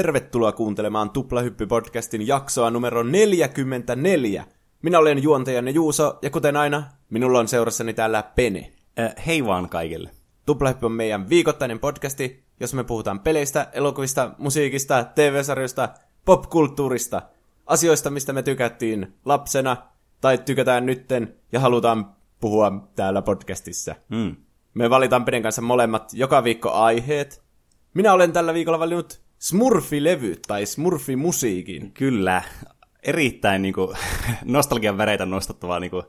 Tervetuloa kuuntelemaan Tuplahyppy-podcastin jaksoa numero 44. Minä olen juontajanne Juuso, ja kuten aina, minulla on seurassani täällä Pene. Äh, hei vaan kaikille. Tuplahyppy on meidän viikoittainen podcasti, jos me puhutaan peleistä, elokuvista, musiikista, TV-sarjoista, popkulttuurista, asioista, mistä me tykättiin lapsena, tai tykätään nytten, ja halutaan puhua täällä podcastissa. Mm. Me valitaan Penen kanssa molemmat joka viikko aiheet. Minä olen tällä viikolla valinnut Smurfi-levyt tai Smurfi-musiikin. Kyllä, erittäin niin kuin, nostalgian väreitä nostattavaa niin kuin,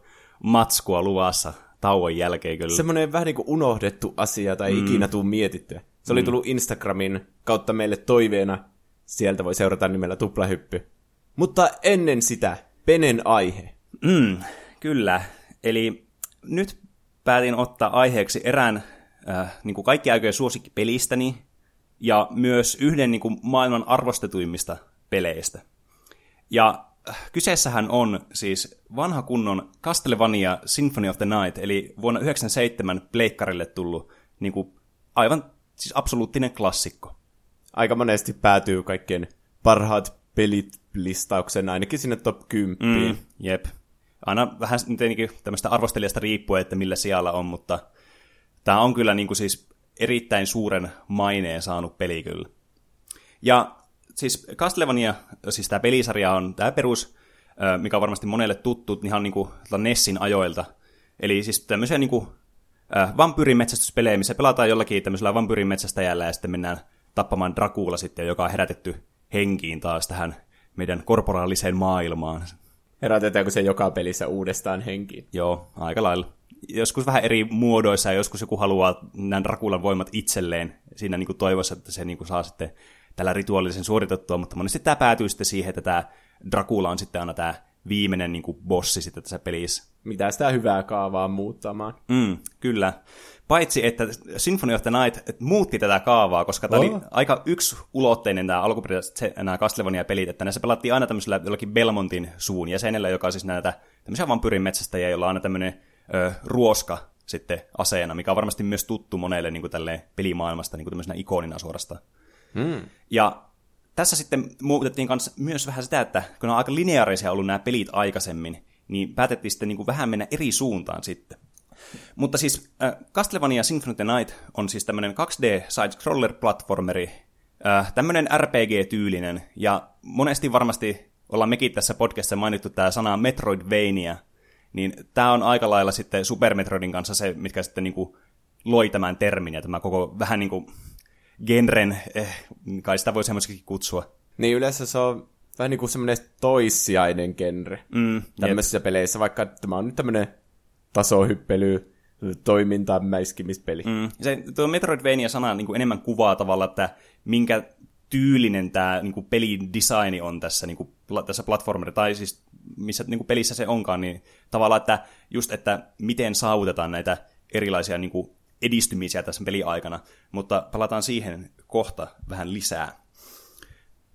matskua luvassa tauon jälkeen kyllä. Semmoinen vähän niin kuin unohdettu asia tai mm. ikinä tuu mietittyä. Se oli tullut Instagramin kautta meille toiveena. Sieltä voi seurata nimellä Tuplahyppy. Mutta ennen sitä, Penen aihe. Mm, kyllä, eli nyt päätin ottaa aiheeksi erään äh, niin kuin kaikki aikojen suosikkipelistäni ja myös yhden niin kuin maailman arvostetuimmista peleistä. Ja äh, kyseessähän on siis vanha kunnon Castlevania Symphony of the Night, eli vuonna 1997 pleikkarille tullut niin kuin aivan siis absoluuttinen klassikko. Aika monesti päätyy kaikkien parhaat pelit listauksen ainakin sinne top 10. Mm, jep. Aina vähän tietenkin tämmöistä arvostelijasta riippuen, että millä sijalla on, mutta tämä on kyllä niin kuin siis erittäin suuren maineen saanut peli kyllä. Ja siis Castlevania, siis tämä pelisarja on tämä perus, mikä on varmasti monelle tuttu ihan niin kuin Nessin ajoilta. Eli siis tämmöisiä niin kuin vampyyrimetsästyspelejä, missä pelataan jollakin tämmöisellä vampyyrimetsästäjällä ja sitten mennään tappamaan Dracula sitten, joka on herätetty henkiin taas tähän meidän korporaaliseen maailmaan. Herätetäänkö se joka pelissä uudestaan henkiin? Joo, aika lailla. Joskus vähän eri muodoissa ja joskus joku haluaa nämä Drakulan voimat itselleen siinä niin kuin toivossa, että se niin kuin saa sitten tällä rituaalisen suoritettua, mutta monesti tämä päätyy sitten siihen, että tämä Dracula on sitten aina tämä viimeinen niin kuin bossi sitten tässä pelissä. Mitä sitä hyvää kaavaa muuttamaan. Mm, kyllä. Paitsi, että Symphony of the Night muutti tätä kaavaa, koska tämä oh. oli aika ulotteinen tämä alkuperäiset nämä Castlevania-pelit, että näissä pelattiin aina tämmöisellä jollakin Belmontin suun jäsenellä, joka on siis näitä tämmöisiä vampyrin metsästäjiä, joilla on aina tämmöinen ö, ruoska sitten aseena, mikä on varmasti myös tuttu monelle niin kuin pelimaailmasta niin kuin ikonina suorastaan. Hmm. Ja tässä sitten muutettiin kans myös vähän sitä, että kun on aika lineaarisia ollut nämä pelit aikaisemmin, niin päätettiin sitten niin kuin vähän mennä eri suuntaan sitten. Mutta siis äh, Castlevania Symphony of the Night on siis tämmöinen 2D side-scroller-platformeri, äh, tämmöinen RPG-tyylinen, ja monesti varmasti ollaan mekin tässä podcastissa mainittu tämä sana Metroidvania, niin tämä on aika lailla sitten Super Metroidin kanssa se, mitkä sitten niinku loi tämän termin, ja tämä koko vähän niin kuin genren, eh, kai sitä voi semmoisikin kutsua. Niin yleensä se on vähän niin kuin semmoinen toissijainen genre mm, tämmöisissä jep. peleissä, vaikka tämä on nyt tämmöinen tasohyppely, toimintamäiskimispeli. Mm. Se, tuo Metroidvania-sana niin kuin enemmän kuvaa tavalla, että minkä tyylinen tämä niin kuin pelin designi on tässä, niin kuin, tässä platformeri, tai siis missä niin kuin pelissä se onkaan, niin tavallaan, että just, että miten saavutetaan näitä erilaisia niin kuin edistymisiä tässä peliaikana, mutta palataan siihen kohta vähän lisää.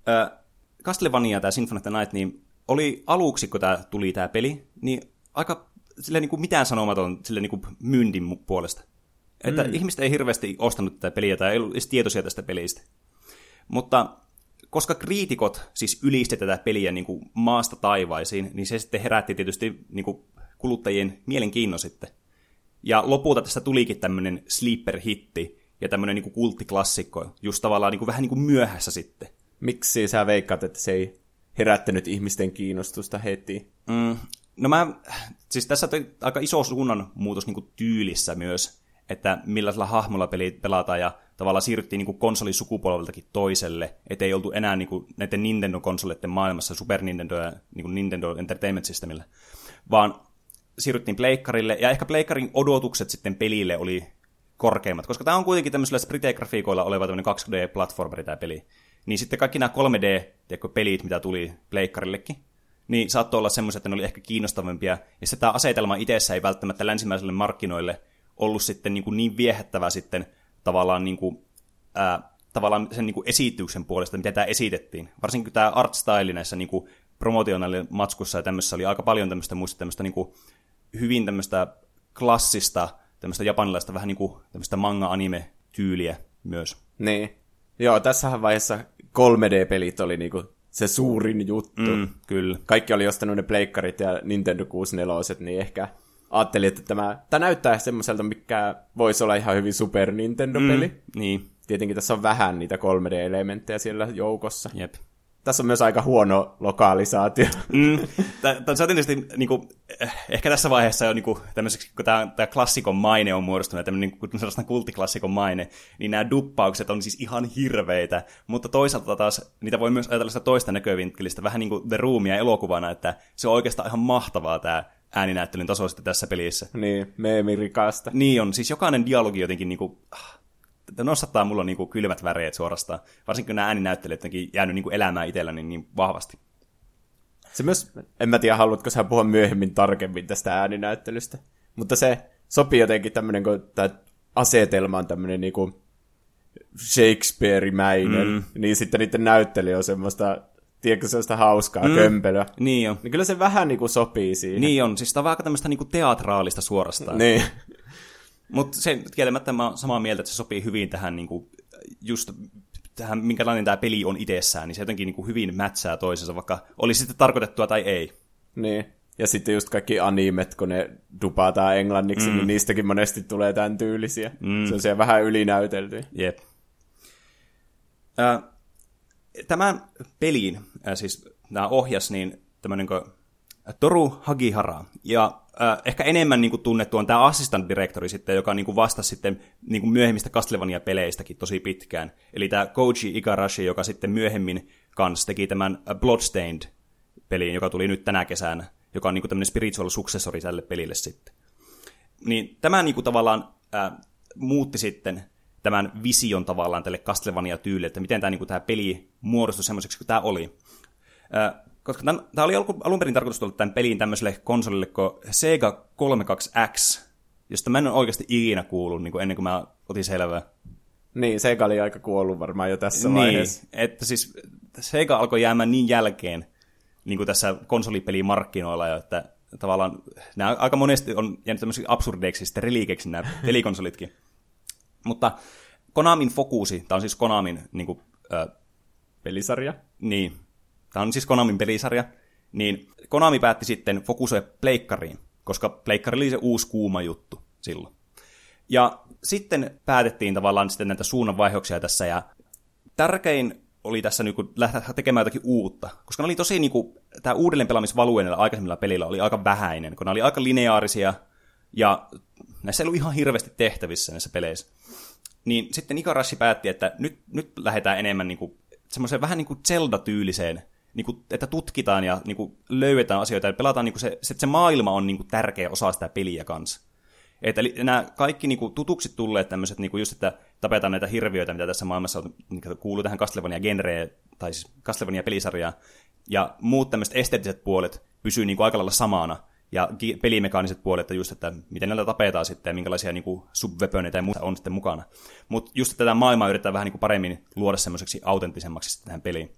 Ö, Castlevania, tämä Symphony of the Night, niin oli aluksi, kun tämä tuli tämä peli, niin aika sille niin kuin mitään sanomaton sille niin kuin myynnin puolesta. Että mm. ihmiset ei hirveästi ostanut tätä peliä tai ei ollut edes tietoisia tästä pelistä. Mutta koska kriitikot siis ylisti tätä peliä niin kuin maasta taivaisiin, niin se sitten herätti tietysti niin kuin kuluttajien mielenkiinnon sitten. Ja lopulta tästä tulikin tämmöinen sleeper-hitti ja tämmöinen niin kuin kulttiklassikko, just tavallaan niin kuin vähän niin kuin myöhässä sitten. Miksi sä veikkaat, että se ei herättänyt ihmisten kiinnostusta heti? Mm, no mä, siis tässä on aika iso suunnan muutos niin kuin tyylissä myös, että millaisella hahmolla pelit pelataan ja tavallaan siirryttiin niin kuin konsolisukupolveltakin toiselle, ettei oltu enää niin kuin näiden Nintendo-konsoleiden maailmassa Super Nintendo ja niin kuin Nintendo Entertainment Systemillä, vaan siirryttiin pleikkarille, ja ehkä pleikkarin odotukset sitten pelille oli korkeimmat, koska tämä on kuitenkin tämmöisellä sprite-grafiikoilla oleva tämmöinen 2D-platformeri tämä peli. Niin sitten kaikki nämä 3D-pelit, mitä tuli pleikkarillekin, niin saattoi olla semmoiset, että ne oli ehkä kiinnostavampia. Ja se tämä asetelma itsessä ei välttämättä länsimäiselle markkinoille ollut sitten niin, kuin niin viehättävä sitten tavallaan, niin kuin, ää, tavallaan sen niin kuin esityksen puolesta, mitä tämä esitettiin. Varsinkin tämä art style näissä niin kuin matskussa ja tämmöisessä oli aika paljon tämmöistä, muista tämmöistä niin kuin, hyvin tämmöistä klassista, tämmöistä japanilaista vähän niin kuin tämmöistä manga-anime-tyyliä myös. Niin. Joo, tässä vaiheessa 3D-pelit oli niinku se suurin juttu. Mm, kyllä. Kaikki oli ostanut ne pleikkarit ja Nintendo 64, niin ehkä ajattelin, että tämä, tämä näyttää semmoiselta, mikä voisi olla ihan hyvin Super Nintendo-peli. Mm, niin. Tietenkin tässä on vähän niitä 3D-elementtejä siellä joukossa. Jep. Tässä on myös aika huono lokalisaatio. Mm, tämä on tietysti, niin kuin, ehkä tässä vaiheessa jo niin kuin, tämmöiseksi, kun tämä, tämä klassikon maine on muodostunut, tämmöinen niin kuin, sellainen kulttiklassikon maine, niin nämä duppaukset on siis ihan hirveitä, mutta toisaalta taas niitä voi myös ajatella sitä toista näkövinkkelistä, vähän niin kuin The Roomia elokuvana, että se on oikeastaan ihan mahtavaa tämä ääninäyttelyn taso sitten tässä pelissä. Niin, meemirikasta. Niin on, siis jokainen dialogi jotenkin niin kuin, ah, nostattaa mulla niin kuin kylmät väreet suorastaan. Varsinkin kun nämä ääninäyttelijät jotenkin jäänyt niin kuin elämään itselläni niin vahvasti. Se myös, en mä tiedä, haluatko sä puhua myöhemmin tarkemmin tästä ääninäyttelystä, mutta se sopii jotenkin tämmöinen, kun tämä asetelma on tämmöinen niinku Shakespeare-mäinen, mm. niin sitten niiden näyttely on semmoista, tiedätkö, sellaista hauskaa mm. kömpelöä. Niin on. Niin kyllä se vähän niinku sopii siihen. Niin on, siis tämä on vähän tämmöistä niinku teatraalista suorastaan. Niin. Mutta se kielemättä mä oon samaa mieltä, että se sopii hyvin tähän niinku, just tähän, minkälainen tämä peli on itsessään, niin se jotenkin niinku hyvin mätsää toisensa, vaikka oli sitten tarkoitettua tai ei. Niin. Ja sitten just kaikki animet, kun ne dupataan englanniksi, mm. niin niistäkin monesti tulee tämän tyylisiä. Mm. Se on siellä vähän ylinäytelty. Jep. Äh, tämän pelin, äh, siis nämä ohjas, niin tämmöinen kuin Toru Hagihara. Ja äh, ehkä enemmän niin kuin, tunnettu on tämä assistant directori sitten, joka niin kuin, vastasi sitten niin kuin, myöhemmistä Castlevania-peleistäkin tosi pitkään. Eli tämä Koji Igarashi, joka sitten myöhemmin kanssa teki tämän Bloodstained-pelin, joka tuli nyt tänä kesänä, joka on niin kuin, tämmöinen spiritual successori tälle pelille sitten. Niin tämä niin kuin, tavallaan äh, muutti sitten tämän vision tavallaan tälle Castlevania-tyylille, että miten tämä, niin kuin, tämä peli muodostui semmoiseksi kuin tämä oli. Äh, koska tämä oli alun perin tarkoitus tulla tämän peliin tämmöiselle konsolille kuin Sega 32X, josta mä en ole oikeasti ikinä kuullut niin kuin ennen kuin mä otin selvää. Niin, Sega oli aika kuollut varmaan jo tässä niin, vaiheessa. että siis Sega alkoi jäämään niin jälkeen niin kuin tässä konsolipelimarkkinoilla, jo, että tavallaan nämä aika monesti on jäänyt tämmöisiksi absurdeiksi sitten relikeiksi nämä pelikonsolitkin. Mutta Konamin Fokusi, tämä on siis Konamin niin kuin, äh, Pelisarja? Niin, tämä on siis Konamin pelisarja, niin Konami päätti sitten fokusoida pleikkariin, koska pleikkari oli se uusi kuuma juttu silloin. Ja sitten päätettiin tavallaan sitten näitä suunnanvaihoksia tässä, ja tärkein oli tässä niin kuin lähteä tekemään jotakin uutta, koska ne oli tosi niin kuin, tämä uudelleen pelaamisvalue näillä aikaisemmilla pelillä oli aika vähäinen, kun ne oli aika lineaarisia, ja näissä ei ollut ihan hirveästi tehtävissä näissä peleissä. Niin sitten Ikarashi päätti, että nyt, nyt lähdetään enemmän niin kuin, semmoiseen vähän niin kuin Zelda-tyyliseen niin kuin, että tutkitaan ja niin kuin, löydetään asioita ja pelataan, niin kuin se, se, se maailma on niin kuin, tärkeä osa sitä peliä kanssa. Että eli nämä kaikki niin kuin, tutuksi tulleet tämmöiset, niin kuin just, että tapetaan näitä hirviöitä, mitä tässä maailmassa on, niin kuuluu tähän Castlevania-genreen, tai siis Castlevania-pelisarjaan, ja muut tämmöiset esteettiset puolet pysyy niin kuin, aika lailla samana, ja pelimekaaniset puolet, just, että miten näitä tapetaan sitten, ja minkälaisia niin kuin, ja muuta on sitten mukana. Mutta just että tätä maailmaa yritetään vähän niin kuin, paremmin luoda semmoiseksi autenttisemmaksi tähän peliin.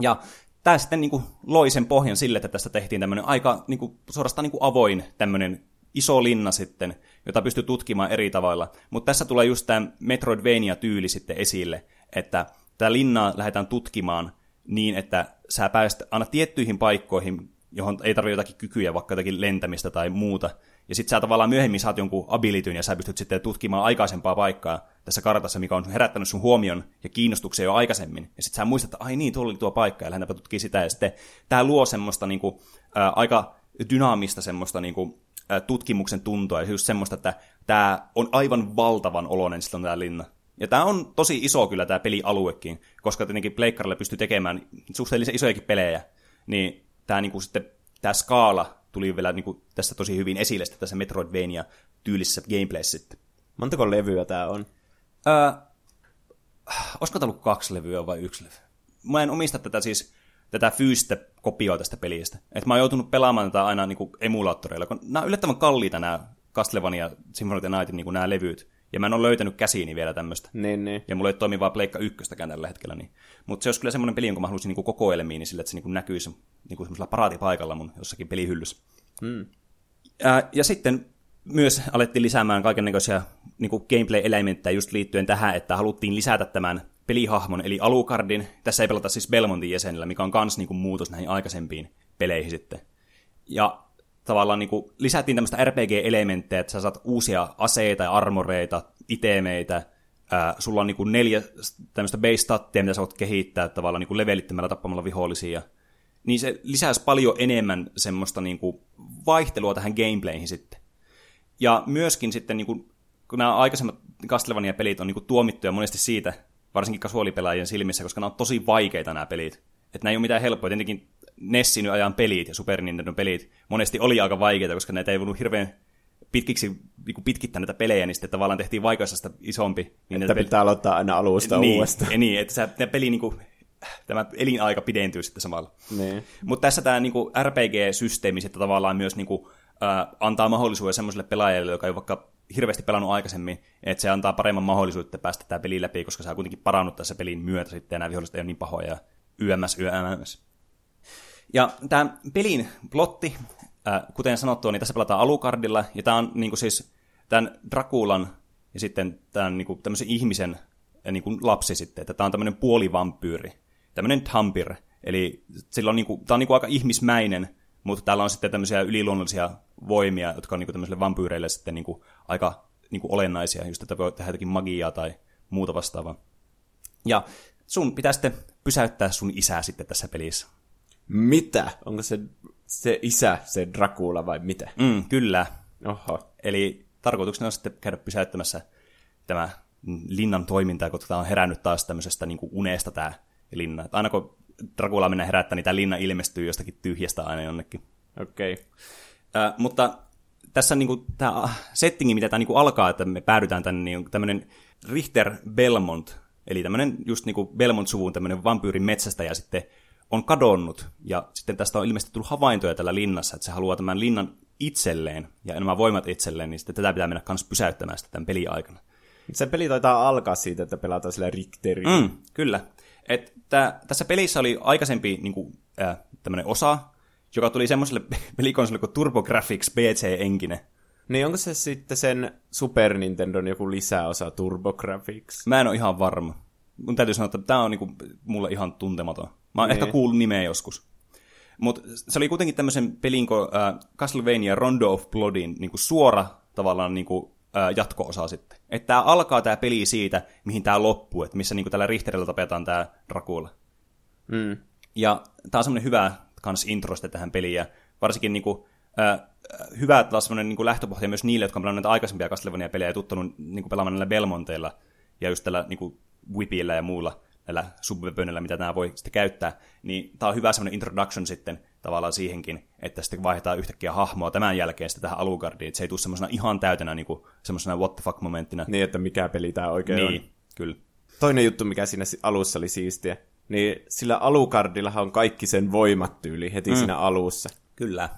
Ja tämä sitten niin kuin loi sen pohjan sille, että tästä tehtiin tämmöinen aika niin kuin, suorastaan niin kuin avoin tämmöinen iso linna sitten, jota pystyy tutkimaan eri tavalla. Mutta tässä tulee just tämä Metroidvania-tyyli sitten esille, että tämä linnaa lähdetään tutkimaan niin, että sä pääset aina tiettyihin paikkoihin, johon ei tarvitse jotakin kykyjä, vaikka jotakin lentämistä tai muuta, ja sitten sä tavallaan myöhemmin saat jonkun abilityn ja sä pystyt sitten tutkimaan aikaisempaa paikkaa tässä kartassa, mikä on herättänyt sun huomion ja kiinnostuksen jo aikaisemmin. Ja sitten sä muistat, että ai niin, tuolla oli tuo paikka ja lähdetäänpä tutkimaan sitä. Ja sitten tämä luo semmoista niinku, ää, aika dynaamista semmoista niinku, ää, tutkimuksen tuntoa ja just semmoista, että tämä on aivan valtavan oloinen silloin tämä linna. Ja tämä on tosi iso kyllä tämä pelialuekin, koska tietenkin Pleikkarille pystyy tekemään suhteellisen isojakin pelejä, niin tämä niinku sitten tämä skaala tuli vielä niin kuin, tässä tosi hyvin esille sitten tässä Metroidvania-tyylisessä gameplayssä sitten. Montako levyä tämä on? Öö, olisiko tämä ollut kaksi levyä vai yksi levy? Mä en omista tätä siis tätä fyysistä kopioa tästä pelistä. Et mä oon joutunut pelaamaan tätä aina niin kuin emulaattoreilla, kun nämä on yllättävän kalliita nämä Castlevania Symphony of the Nightin niin nämä levyt. Ja mä en ole löytänyt käsiini vielä tämmöistä. Niin, niin. Ja mulla ei toimi vaan Pleikka ykköstäkään tällä hetkellä. Niin. Mutta se olisi kyllä semmoinen peli, jonka mä haluaisin niin kokoelmiin, niin sillä, että se niin näkyisi niin semmoisella paraatipaikalla mun jossakin pelihyllyssä. Mm. Ää, ja sitten myös alettiin lisäämään kaikenlaisia niin gameplay-elementtejä just liittyen tähän, että haluttiin lisätä tämän pelihahmon, eli Alucardin. Tässä ei pelata siis Belmontin jäsenillä, mikä on kans niin kuin, muutos näihin aikaisempiin peleihin sitten. Ja tavallaan niin kuin, lisättiin tämmöistä RPG-elementtejä, että sä saat uusia aseita ja armoreita, itemeitä, ää, sulla on niin kuin neljä tämmöistä base stattia, mitä sä voit kehittää tavallaan niin kuin levelittämällä tappamalla vihollisia. Niin se lisäisi paljon enemmän semmoista niin kuin vaihtelua tähän gameplayhin sitten. Ja myöskin sitten, niin kuin, kun nämä aikaisemmat Castlevania-pelit on niin kuin tuomittuja monesti siitä, varsinkin kasuaalipelaajien silmissä, koska nämä on tosi vaikeita nämä pelit. Että nämä ei ole mitään helppoa. Tietenkin Nessin ajan pelit ja Super Nintendo pelit monesti oli aika vaikeita, koska näitä ei voinut hirveän pitkiksi niin pitkittää näitä pelejä, niin sitten tavallaan tehtiin vaikeudesta isompi. Niin että pitää peli... aloittaa aina alusta niin, uudestaan. Niin, että se, peli niin kuin, tämä elinaika pidentyy sitten samalla. Niin. Mutta tässä tämä niin kuin RPG-systeemi sitten tavallaan myös niin kuin, äh, antaa mahdollisuuden semmoiselle pelaajalle, joka ei vaikka hirveästi pelannut aikaisemmin, että se antaa paremman mahdollisuuden päästä tämä peli läpi, koska se on kuitenkin parannut tässä pelin myötä sitten, ja nämä viholliset ei ole niin pahoja, ja YMS, YMS. Ja tämä pelin plotti, äh, kuten sanottua, niin tässä pelataan Alucardilla, ja tämä on niin kuin siis tämän Drakulan ja sitten tämän niin kuin, tämmöisen ihmisen ja niin kuin lapsi sitten, että tämä on tämmöinen puolivampyyri, tämmöinen tampir, eli sillä on niin kuin, tämä on niin kuin aika ihmismäinen, mutta täällä on sitten tämmöisiä yliluonnollisia voimia, jotka on niin kuin tämmöisille vampyyreille sitten niin kuin aika niin kuin olennaisia, just että voi tehdä jotakin magiaa tai muuta vastaavaa. Ja sun pitää sitten pysäyttää sun isää sitten tässä pelissä. Mitä? Onko se, se isä, se Dracula vai mitä? Mm, kyllä. Oho. Eli tarkoituksena on sitten käydä pysäyttämässä tämä linnan toiminta, kun tämä on herännyt taas tämmöisestä niin kuin unesta tämä linna. Että aina kun Dracula mennä herättää, niin tämä linna ilmestyy jostakin tyhjästä aina jonnekin. Okei. Okay. Äh, mutta tässä niin kuin, tämä settingi, mitä tämä niin kuin alkaa, että me päädytään tänne, niin on tämmöinen Richter Belmont, eli tämmöinen just niin kuin Belmont-suvun tämmöinen vampyyrin metsästäjä sitten on kadonnut, ja sitten tästä on ilmeisesti tullut havaintoja tällä linnassa, että se haluaa tämän linnan itselleen, ja nämä voimat itselleen, niin sitten tätä pitää mennä myös pysäyttämään sitten tämän pelin aikana. Se peli taitaa alkaa siitä, että pelataan sillä Richterillä. Mm, kyllä. Et tää, tässä pelissä oli aikaisempi niin kuin, äh, tämmöinen osa, joka tuli semmoiselle pelikonsolille kuin TurboGrafx BC Engine. Niin onko se sitten sen Super Nintendon joku lisäosa TurboGrafx? Mä en ole ihan varma. Mun täytyy sanoa, että tämä on niinku mulle ihan tuntematon. Mä oon niin. ehkä kuullut nimeä joskus. Mutta se oli kuitenkin tämmöisen pelin kuin äh, Castlevania Rondo of Bloodin niinku suora tavallaan niinku, äh, jatko-osa sitten. Että tämä alkaa tämä peli siitä, mihin tämä loppuu, että missä niinku tällä Richterillä tapetaan tämä Dracula. Mm. Ja tämä on semmoinen hyvä kans introsta tähän peliin, ja varsinkin niinku, äh, hyvä taas semmoinen niinku lähtöpohja myös niille, jotka on pelannut näitä aikaisempia Castlevania-pelejä ja tuttunut niinku pelaamaan näillä Belmonteilla ja just tällä niinku Whipillä ja muulla näillä subweaponilla, mitä nämä voi sitten käyttää, niin tämä on hyvä semmoinen introduction sitten tavallaan siihenkin, että sitten vaihdetaan yhtäkkiä hahmoa tämän jälkeen sitten tähän Alucardiin, että se ei tule semmoisena ihan täytenä niin kuin, semmoisena what the fuck momenttina. Niin, että mikä peli tämä oikein niin, on. kyllä. Toinen juttu, mikä siinä alussa oli siistiä, niin sillä Alucardillahan on kaikki sen voimat tyyli heti mm. siinä alussa. Kyllä.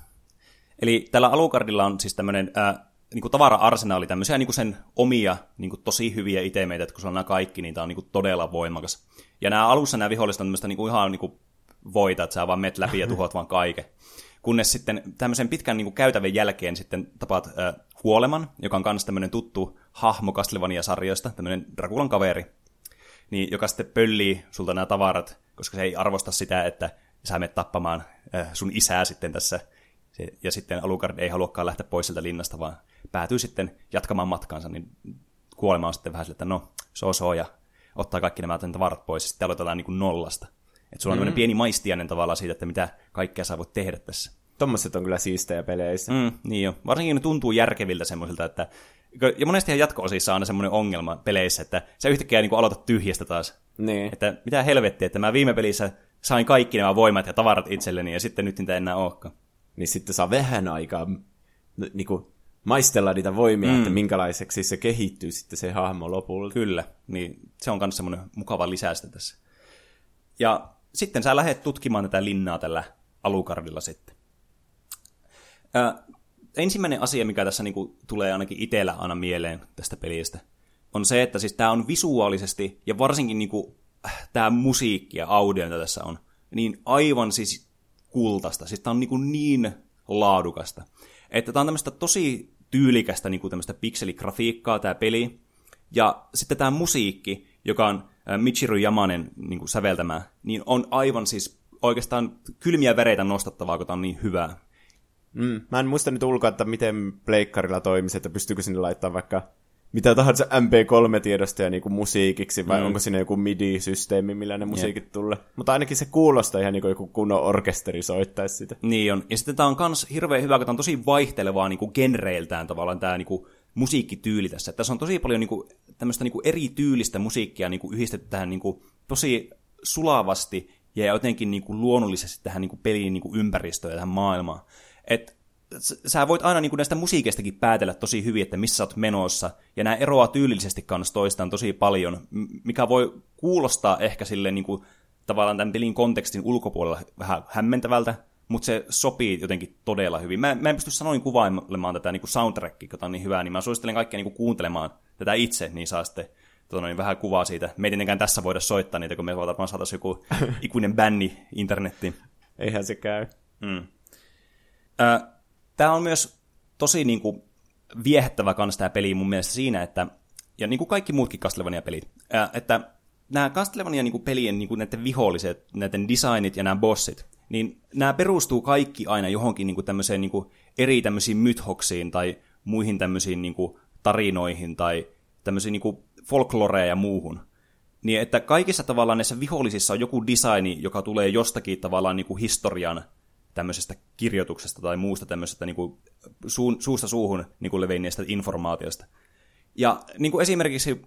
Eli tällä Alucardilla on siis tämmöinen äh, niin kuin tavara-arsenaali, tämmöisiä niin kuin sen omia niin kuin tosi hyviä itemeitä, että kun se on nämä kaikki, niin tämä on niin kuin todella voimakas. Ja nämä alussa nämä viholliset on tämmöistä niin kuin ihan niin kuin voita, että sä vaan met läpi ja tuhot vaan kaiken. Kunnes sitten tämmöisen pitkän niin kuin käytävän jälkeen sitten tapaat äh, Kuoleman, joka on myös tämmöinen tuttu hahmo Castlevania-sarjoista, tämmöinen Drakulan kaveri, niin, joka sitten pöllii sulta nämä tavarat, koska se ei arvosta sitä, että sä menet tappamaan äh, sun isää sitten tässä. Se, ja sitten Alucard ei haluakaan lähteä pois sieltä linnasta, vaan päätyy sitten jatkamaan matkaansa, niin kuolema on sitten vähän sille, että no, so so, ja ottaa kaikki nämä tavarat pois, ja sitten aloitetaan niin kuin nollasta. Että sulla on mm. pieni maistiainen tavalla siitä, että mitä kaikkea sä voit tehdä tässä. Tommoset on kyllä siistejä peleissä. Mm, niin jo. Varsinkin ne tuntuu järkeviltä semmoisilta, että... Ja monesti jatko-osissa on aina semmoinen ongelma peleissä, että sä yhtäkkiä niin aloitat tyhjästä taas. Niin. Että mitä helvettiä, että mä viime pelissä sain kaikki nämä voimat ja tavarat itselleni, ja sitten nyt niitä enää olekaan. Niin sitten saa vähän aikaa niin kuin maistella niitä voimia, mm. että minkälaiseksi se kehittyy sitten se hahmo lopulta. Kyllä, niin se on myös semmoinen mukava lisästä tässä. Ja sitten sä lähdet tutkimaan tätä linnaa tällä alukardilla sitten. Ö, ensimmäinen asia, mikä tässä niinku tulee ainakin itsellä aina mieleen tästä pelistä, on se, että siis tämä on visuaalisesti, ja varsinkin niinku, äh, tämä musiikki ja audio, mitä tässä on, niin aivan siis kultasta. Siis tämä on niinku niin laadukasta. Että tämä on tämmöistä tosi tyylikästä niin kuin tämmöistä pikseligrafiikkaa tämä peli. Ja sitten tämä musiikki, joka on Michiru Yamanen niin kuin säveltämä, niin on aivan siis oikeastaan kylmiä vereitä nostattavaa, kun tämä on niin hyvää. Mm, mä en muista nyt ulkoa, että miten pleikkarilla toimisi, että pystyykö sinne laittaa vaikka mitä tahansa MP3-tiedostoja niin kuin musiikiksi, vai mm. onko siinä joku MIDI-systeemi, millä ne musiikit yep. tulee. Mutta ainakin se kuulostaa ihan niin kuin joku kunnon orkesteri soittaisi sitä. Niin on. Ja sitten tämä on myös hirveän hyvä, kun tämä on tosi vaihtelevaa niin kuin genreiltään tavallaan tämä niin kuin musiikkityyli tässä. Tässä on tosi paljon niin kuin, tämmöistä niin kuin eri tyylistä musiikkia niin kuin yhdistetty tähän niin kuin, tosi sulavasti ja jotenkin niin kuin, luonnollisesti tähän niin kuin, pelin niin kuin, ympäristöön ja tähän maailmaan. Et sä voit aina niin kuin näistä musiikeistakin päätellä tosi hyvin, että missä sä oot menossa, ja nämä eroaa tyylillisesti kanssa toistaan tosi paljon, mikä voi kuulostaa ehkä sille niin kuin, tavallaan tämän pelin kontekstin ulkopuolella vähän hämmentävältä, mutta se sopii jotenkin todella hyvin. Mä, mä en pysty sanoin kuvailemaan tätä niin soundtrackia, joka on niin hyvää, niin mä suosittelen kaikkia niin kuin kuuntelemaan tätä itse, niin saa sitten tuota, niin vähän kuvaa siitä. Me ei tietenkään tässä voida soittaa niitä, kun me varmaan saataisiin joku ikuinen bänni internettiin. Eihän se käy. Mm. Tämä on myös tosi niin kuin, viehättävä kans tämä peli mun mielestä siinä, että, ja niin kuin kaikki muutkin Castlevania-pelit, että nämä Castlevania niin pelien niin kuin näiden viholliset, näiden designit ja nämä bossit, niin nämä perustuu kaikki aina johonkin niin kuin tämmöiseen niin kuin eri tämmöisiin mythoksiin tai muihin tämmöisiin niin kuin tarinoihin tai tämmöisiin niin folkloreja ja muuhun. Niin että kaikissa tavallaan näissä vihollisissa on joku designi, joka tulee jostakin tavallaan niin kuin historian tämmöisestä kirjoituksesta tai muusta tämmöisestä niin kuin suun, suusta suuhun niin kuin levinneestä informaatiosta. Ja niin kuin esimerkiksi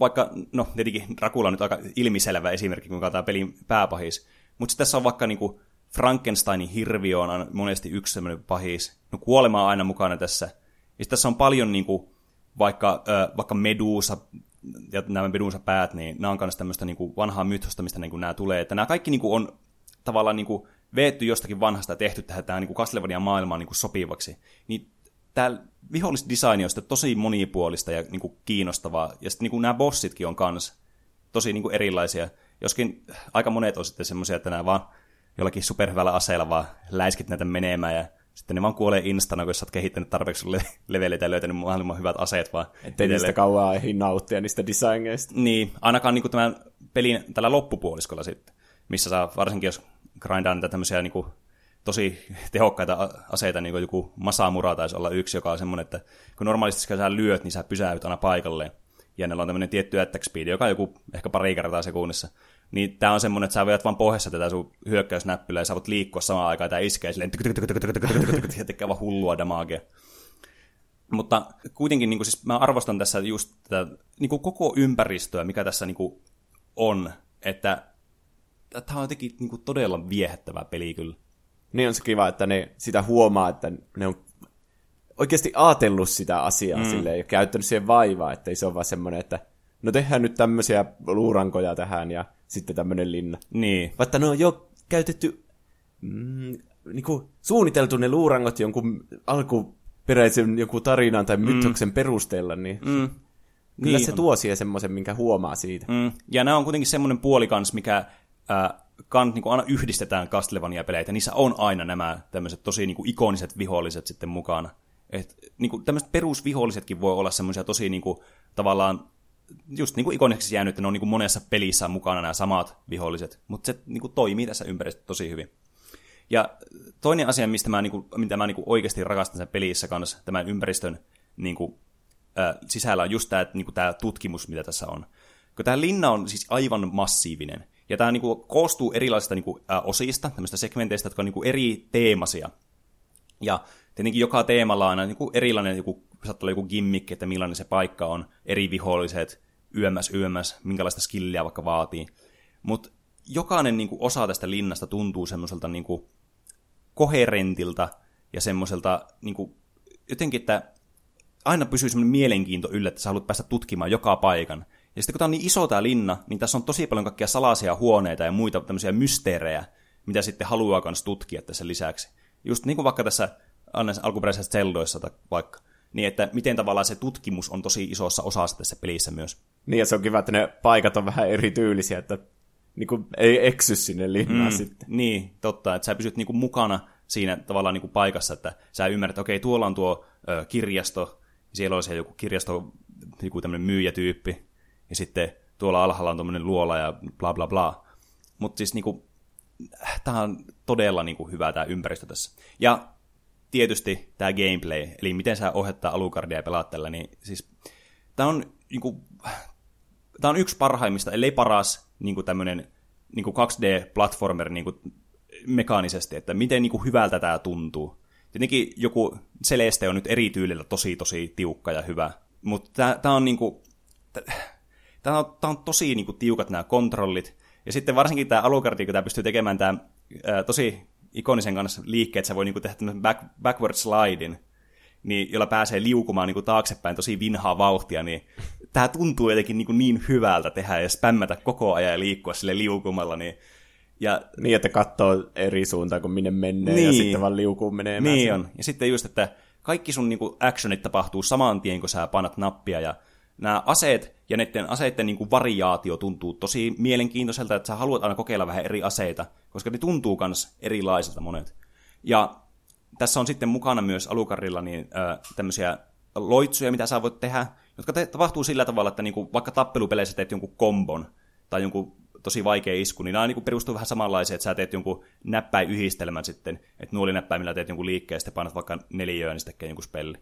vaikka, no tietenkin Dracula on nyt aika ilmiselvä esimerkki, kuinka tämä pelin pääpahis, mutta tässä on vaikka niin kuin Frankensteinin hirviö on monesti yksi semmoinen pahis. No kuolema on aina mukana tässä. Ja tässä on paljon niin kuin, vaikka, äh, vaikka Medusa ja nämä Medusa päät, niin nämä on myös tämmöistä niin kuin vanhaa mythosta, mistä niin kuin nämä tulee. Että nämä kaikki niin kuin on tavallaan niin kuin veetty jostakin vanhasta ja tehty tähän, tähän niin Castlevania maailmaan niin kuin sopivaksi. Niin tämä vihollisdesign on tosi monipuolista ja niin kuin kiinnostavaa. Ja sitten niin kuin nämä bossitkin on kans tosi niin kuin erilaisia. Joskin aika monet on sitten semmoisia, että nämä vaan jollakin superhyvällä aseella vaan läiskit näitä menemään ja sitten ne vaan kuolee instana, kun sä oot kehittänyt tarpeeksi leveleitä ja löytänyt maailman hyvät aseet vaan. Ettei niistä kauan ehdi nauttia niistä designeista. Niin, ainakaan niin tämän pelin tällä loppupuoliskolla sitten, missä saa varsinkin jos grindaan niitä tämmöisiä niin kuin, tosi tehokkaita aseita, niin kuin joku Masamura taisi olla yksi, joka on semmoinen, että kun normaalisti sä lyöt, niin sä pysäyt aina paikalleen. Ja ne on tämmöinen tietty attack speed, joka on joku ehkä pari kertaa sekunnissa. Niin tää on semmoinen, että sä voit vaan pohjassa tätä sun hyökkäysnäppylää ja sä voit liikkua samaan aikaan ja iskee silleen ja tekee vaan hullua damagea. Mutta kuitenkin niin kuin, siis mä arvostan tässä just tätä niin kuin koko ympäristöä, mikä tässä niin kuin, on, että tämä on jotenkin niin kuin todella viehättävä peli kyllä. Niin on se kiva, että ne sitä huomaa, että ne on oikeasti ajatellut sitä asiaa mm. silleen, ja käyttänyt siihen vaivaa, että ei se ole vaan semmoinen, että no tehdään nyt tämmöisiä luurankoja tähän ja sitten tämmöinen linna. Niin. Vaikka ne on jo käytetty, mm, niin kuin suunniteltu ne luurangot jonkun alkuperäisen joku tarinan tai mytoksen mm. perusteella, niin mm. Kyllä niin se on. tuo siihen semmoisen, minkä huomaa siitä. Mm. Ja nämä on kuitenkin semmoinen puoli kans, mikä kan, niin kuin aina yhdistetään Castlevania-peleitä. Niissä on aina nämä tämmöiset tosi niin kuin ikoniset viholliset sitten mukana. Et, niin kuin, tämmöiset perusvihollisetkin voi olla semmoisia tosi niin kuin, tavallaan just niin kuin ikoniseksi jäänyt, että ne on niin kuin monessa pelissä mukana nämä samat viholliset, mutta se niin kuin toimii tässä ympäristössä tosi hyvin. Ja toinen asia, mistä mä, niin kuin, mitä mä niin kuin oikeasti rakastan sen pelissä kanssa, tämän ympäristön niin kuin, äh, sisällä on just tämä, niin kuin, tämä tutkimus, mitä tässä on. Kun tämä linna on siis aivan massiivinen, ja tämä niinku koostuu erilaisista niinku, ä, osista, tämmöistä segmenteistä, jotka on niinku eri teemasia. Ja tietenkin joka teemalla on aina niinku erilainen joku, saattaa olla joku gimmick, että millainen se paikka on, eri viholliset, yömmäs, yömmäs, minkälaista skilliä vaikka vaatii. Mutta jokainen niinku, osa tästä linnasta tuntuu semmoiselta niinku, koherentilta ja semmoiselta niinku, jotenkin, että aina pysyy semmoinen mielenkiinto yllä, että sä haluat päästä tutkimaan joka paikan. Ja sitten kun tämä on niin iso tämä linna, niin tässä on tosi paljon kaikkia salaisia huoneita ja muita tämmöisiä mysteerejä, mitä sitten haluaa myös tutkia tässä lisäksi. Just niin kuin vaikka tässä alkuperäisessä Zeldoissa tai vaikka. Niin, että miten tavallaan se tutkimus on tosi isossa osassa tässä pelissä myös. Niin, ja se on kiva, että ne paikat on vähän erityylisiä, että niin kuin ei eksy sinne linnaan mm, sitten. Niin, totta, että sä pysyt niin kuin mukana siinä tavallaan niin kuin paikassa, että sä ymmärrät, että okei, tuolla on tuo ö, kirjasto, siellä on se joku kirjasto, joku tämmöinen myyjätyyppi, ja sitten tuolla alhaalla on tuommoinen luola ja bla bla bla. Mutta siis niinku, tämä on todella niinku hyvä tämä ympäristö tässä. Ja tietysti tämä gameplay, eli miten sä ohjattaa alukardia ja pelaat tällä, niin siis tämä on, niinku, tää on yksi parhaimmista, ellei paras niinku tämmöinen niinku 2D-platformer niinku, mekaanisesti, että miten niinku, hyvältä tämä tuntuu. Tietenkin joku Celeste on nyt eri tyylillä tosi tosi tiukka ja hyvä, mutta tämä on niinku, tää on, tää on tosi niinku, tiukat nämä kontrollit, ja sitten varsinkin tämä alukardi, kun tämä pystyy tekemään tämä tosi ikonisen kanssa liikkeet, että sä voi niinku tehdä tämmöisen back, backward slidin, niin, jolla pääsee liukumaan niinku taaksepäin tosi vinhaa vauhtia, niin tämä tuntuu jotenkin niinku niin hyvältä tehdä ja spämmätä koko ajan ja liikkua sille liukumalla, niin ja, niin, että katsoo eri suuntaan, kun minne menee, niin, ja sitten vaan liukuu menee. Niin on. Ja sitten just, että kaikki sun niinku actionit tapahtuu saman tien, kun sä panat nappia, ja nämä aseet ja näiden aseiden niin kuin variaatio tuntuu tosi mielenkiintoiselta, että sä haluat aina kokeilla vähän eri aseita, koska ne tuntuu myös erilaisilta monet. Ja tässä on sitten mukana myös alukarilla niin, äh, tämmöisiä loitsuja, mitä sä voit tehdä, jotka te- tapahtuu sillä tavalla, että niin kuin, vaikka tappelupeleissä teet jonkun kombon tai jonkun tosi vaikea isku, niin nämä niin kuin perustuu vähän samanlaiseen, että sä teet jonkun näppäin-yhdistelmän sitten, että nuolinäppäimillä teet jonkun liikkeen, ja sitten painat vaikka neliöön, niin sitten jonkun spelli.